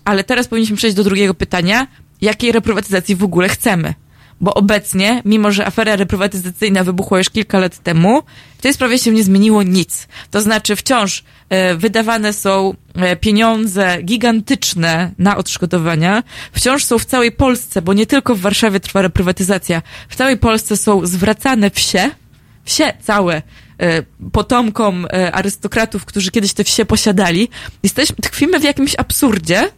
ale teraz powinniśmy przejść do drugiego pytania, jakiej reprywatyzacji w ogóle chcemy. Bo obecnie, mimo że afera reprywatyzacyjna wybuchła już kilka lat temu, w tej sprawie się nie zmieniło nic. To znaczy wciąż e, wydawane są e, pieniądze gigantyczne na odszkodowania, wciąż są w całej Polsce, bo nie tylko w Warszawie trwa reprywatyzacja, w całej Polsce są zwracane wsie, wsie całe e, potomkom arystokratów, którzy kiedyś te wsie posiadali. Jesteśmy, tkwimy w jakimś absurdzie,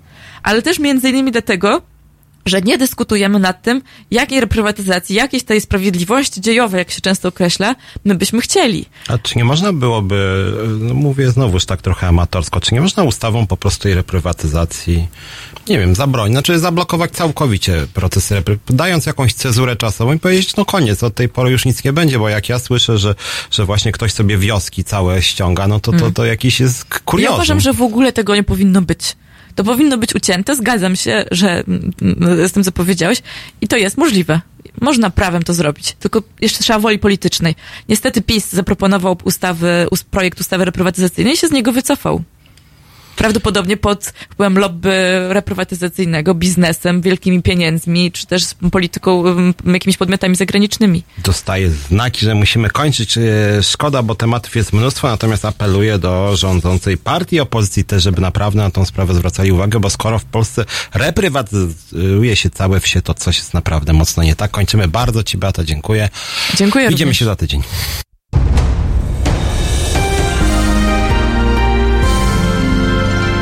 ale też między innymi dlatego, że nie dyskutujemy nad tym, jakiej reprywatyzacji, jakiejś tej sprawiedliwości dziejowej, jak się często określa, my byśmy chcieli. A czy nie można byłoby, no mówię znowuż tak trochę amatorsko, czy nie można ustawą po prostu tej reprywatyzacji, nie wiem, zabronić, znaczy zablokować całkowicie procesy reprywatyzacji, dając jakąś cezurę czasową i powiedzieć, no koniec, od tej pory już nic nie będzie, bo jak ja słyszę, że, że właśnie ktoś sobie wioski całe ściąga, no to, to, to jakiś jest kuriozum. Ja uważam, że w ogóle tego nie powinno być. To powinno być ucięte, zgadzam się, że mm, mm, z tym, co powiedziałeś, i to jest możliwe. Można prawem to zrobić, tylko jeszcze trzeba woli politycznej. Niestety PiS zaproponował ustawy, us- projekt ustawy reprywatyzacyjnej i się z niego wycofał. Prawdopodobnie pod wpływem lobby reprywatyzacyjnego, biznesem, wielkimi pieniędzmi, czy też z polityką, jakimiś podmiotami zagranicznymi. dostaje znaki, że musimy kończyć. E, Szkoda, bo tematów jest mnóstwo, natomiast apeluję do rządzącej partii opozycji też, żeby naprawdę na tą sprawę zwracali uwagę, bo skoro w Polsce reprywatyzuje się całe wsie, to coś jest naprawdę mocno nie tak. Kończymy. Bardzo Ci, Beata, dziękuję. Dziękuję Widzimy również. się za tydzień.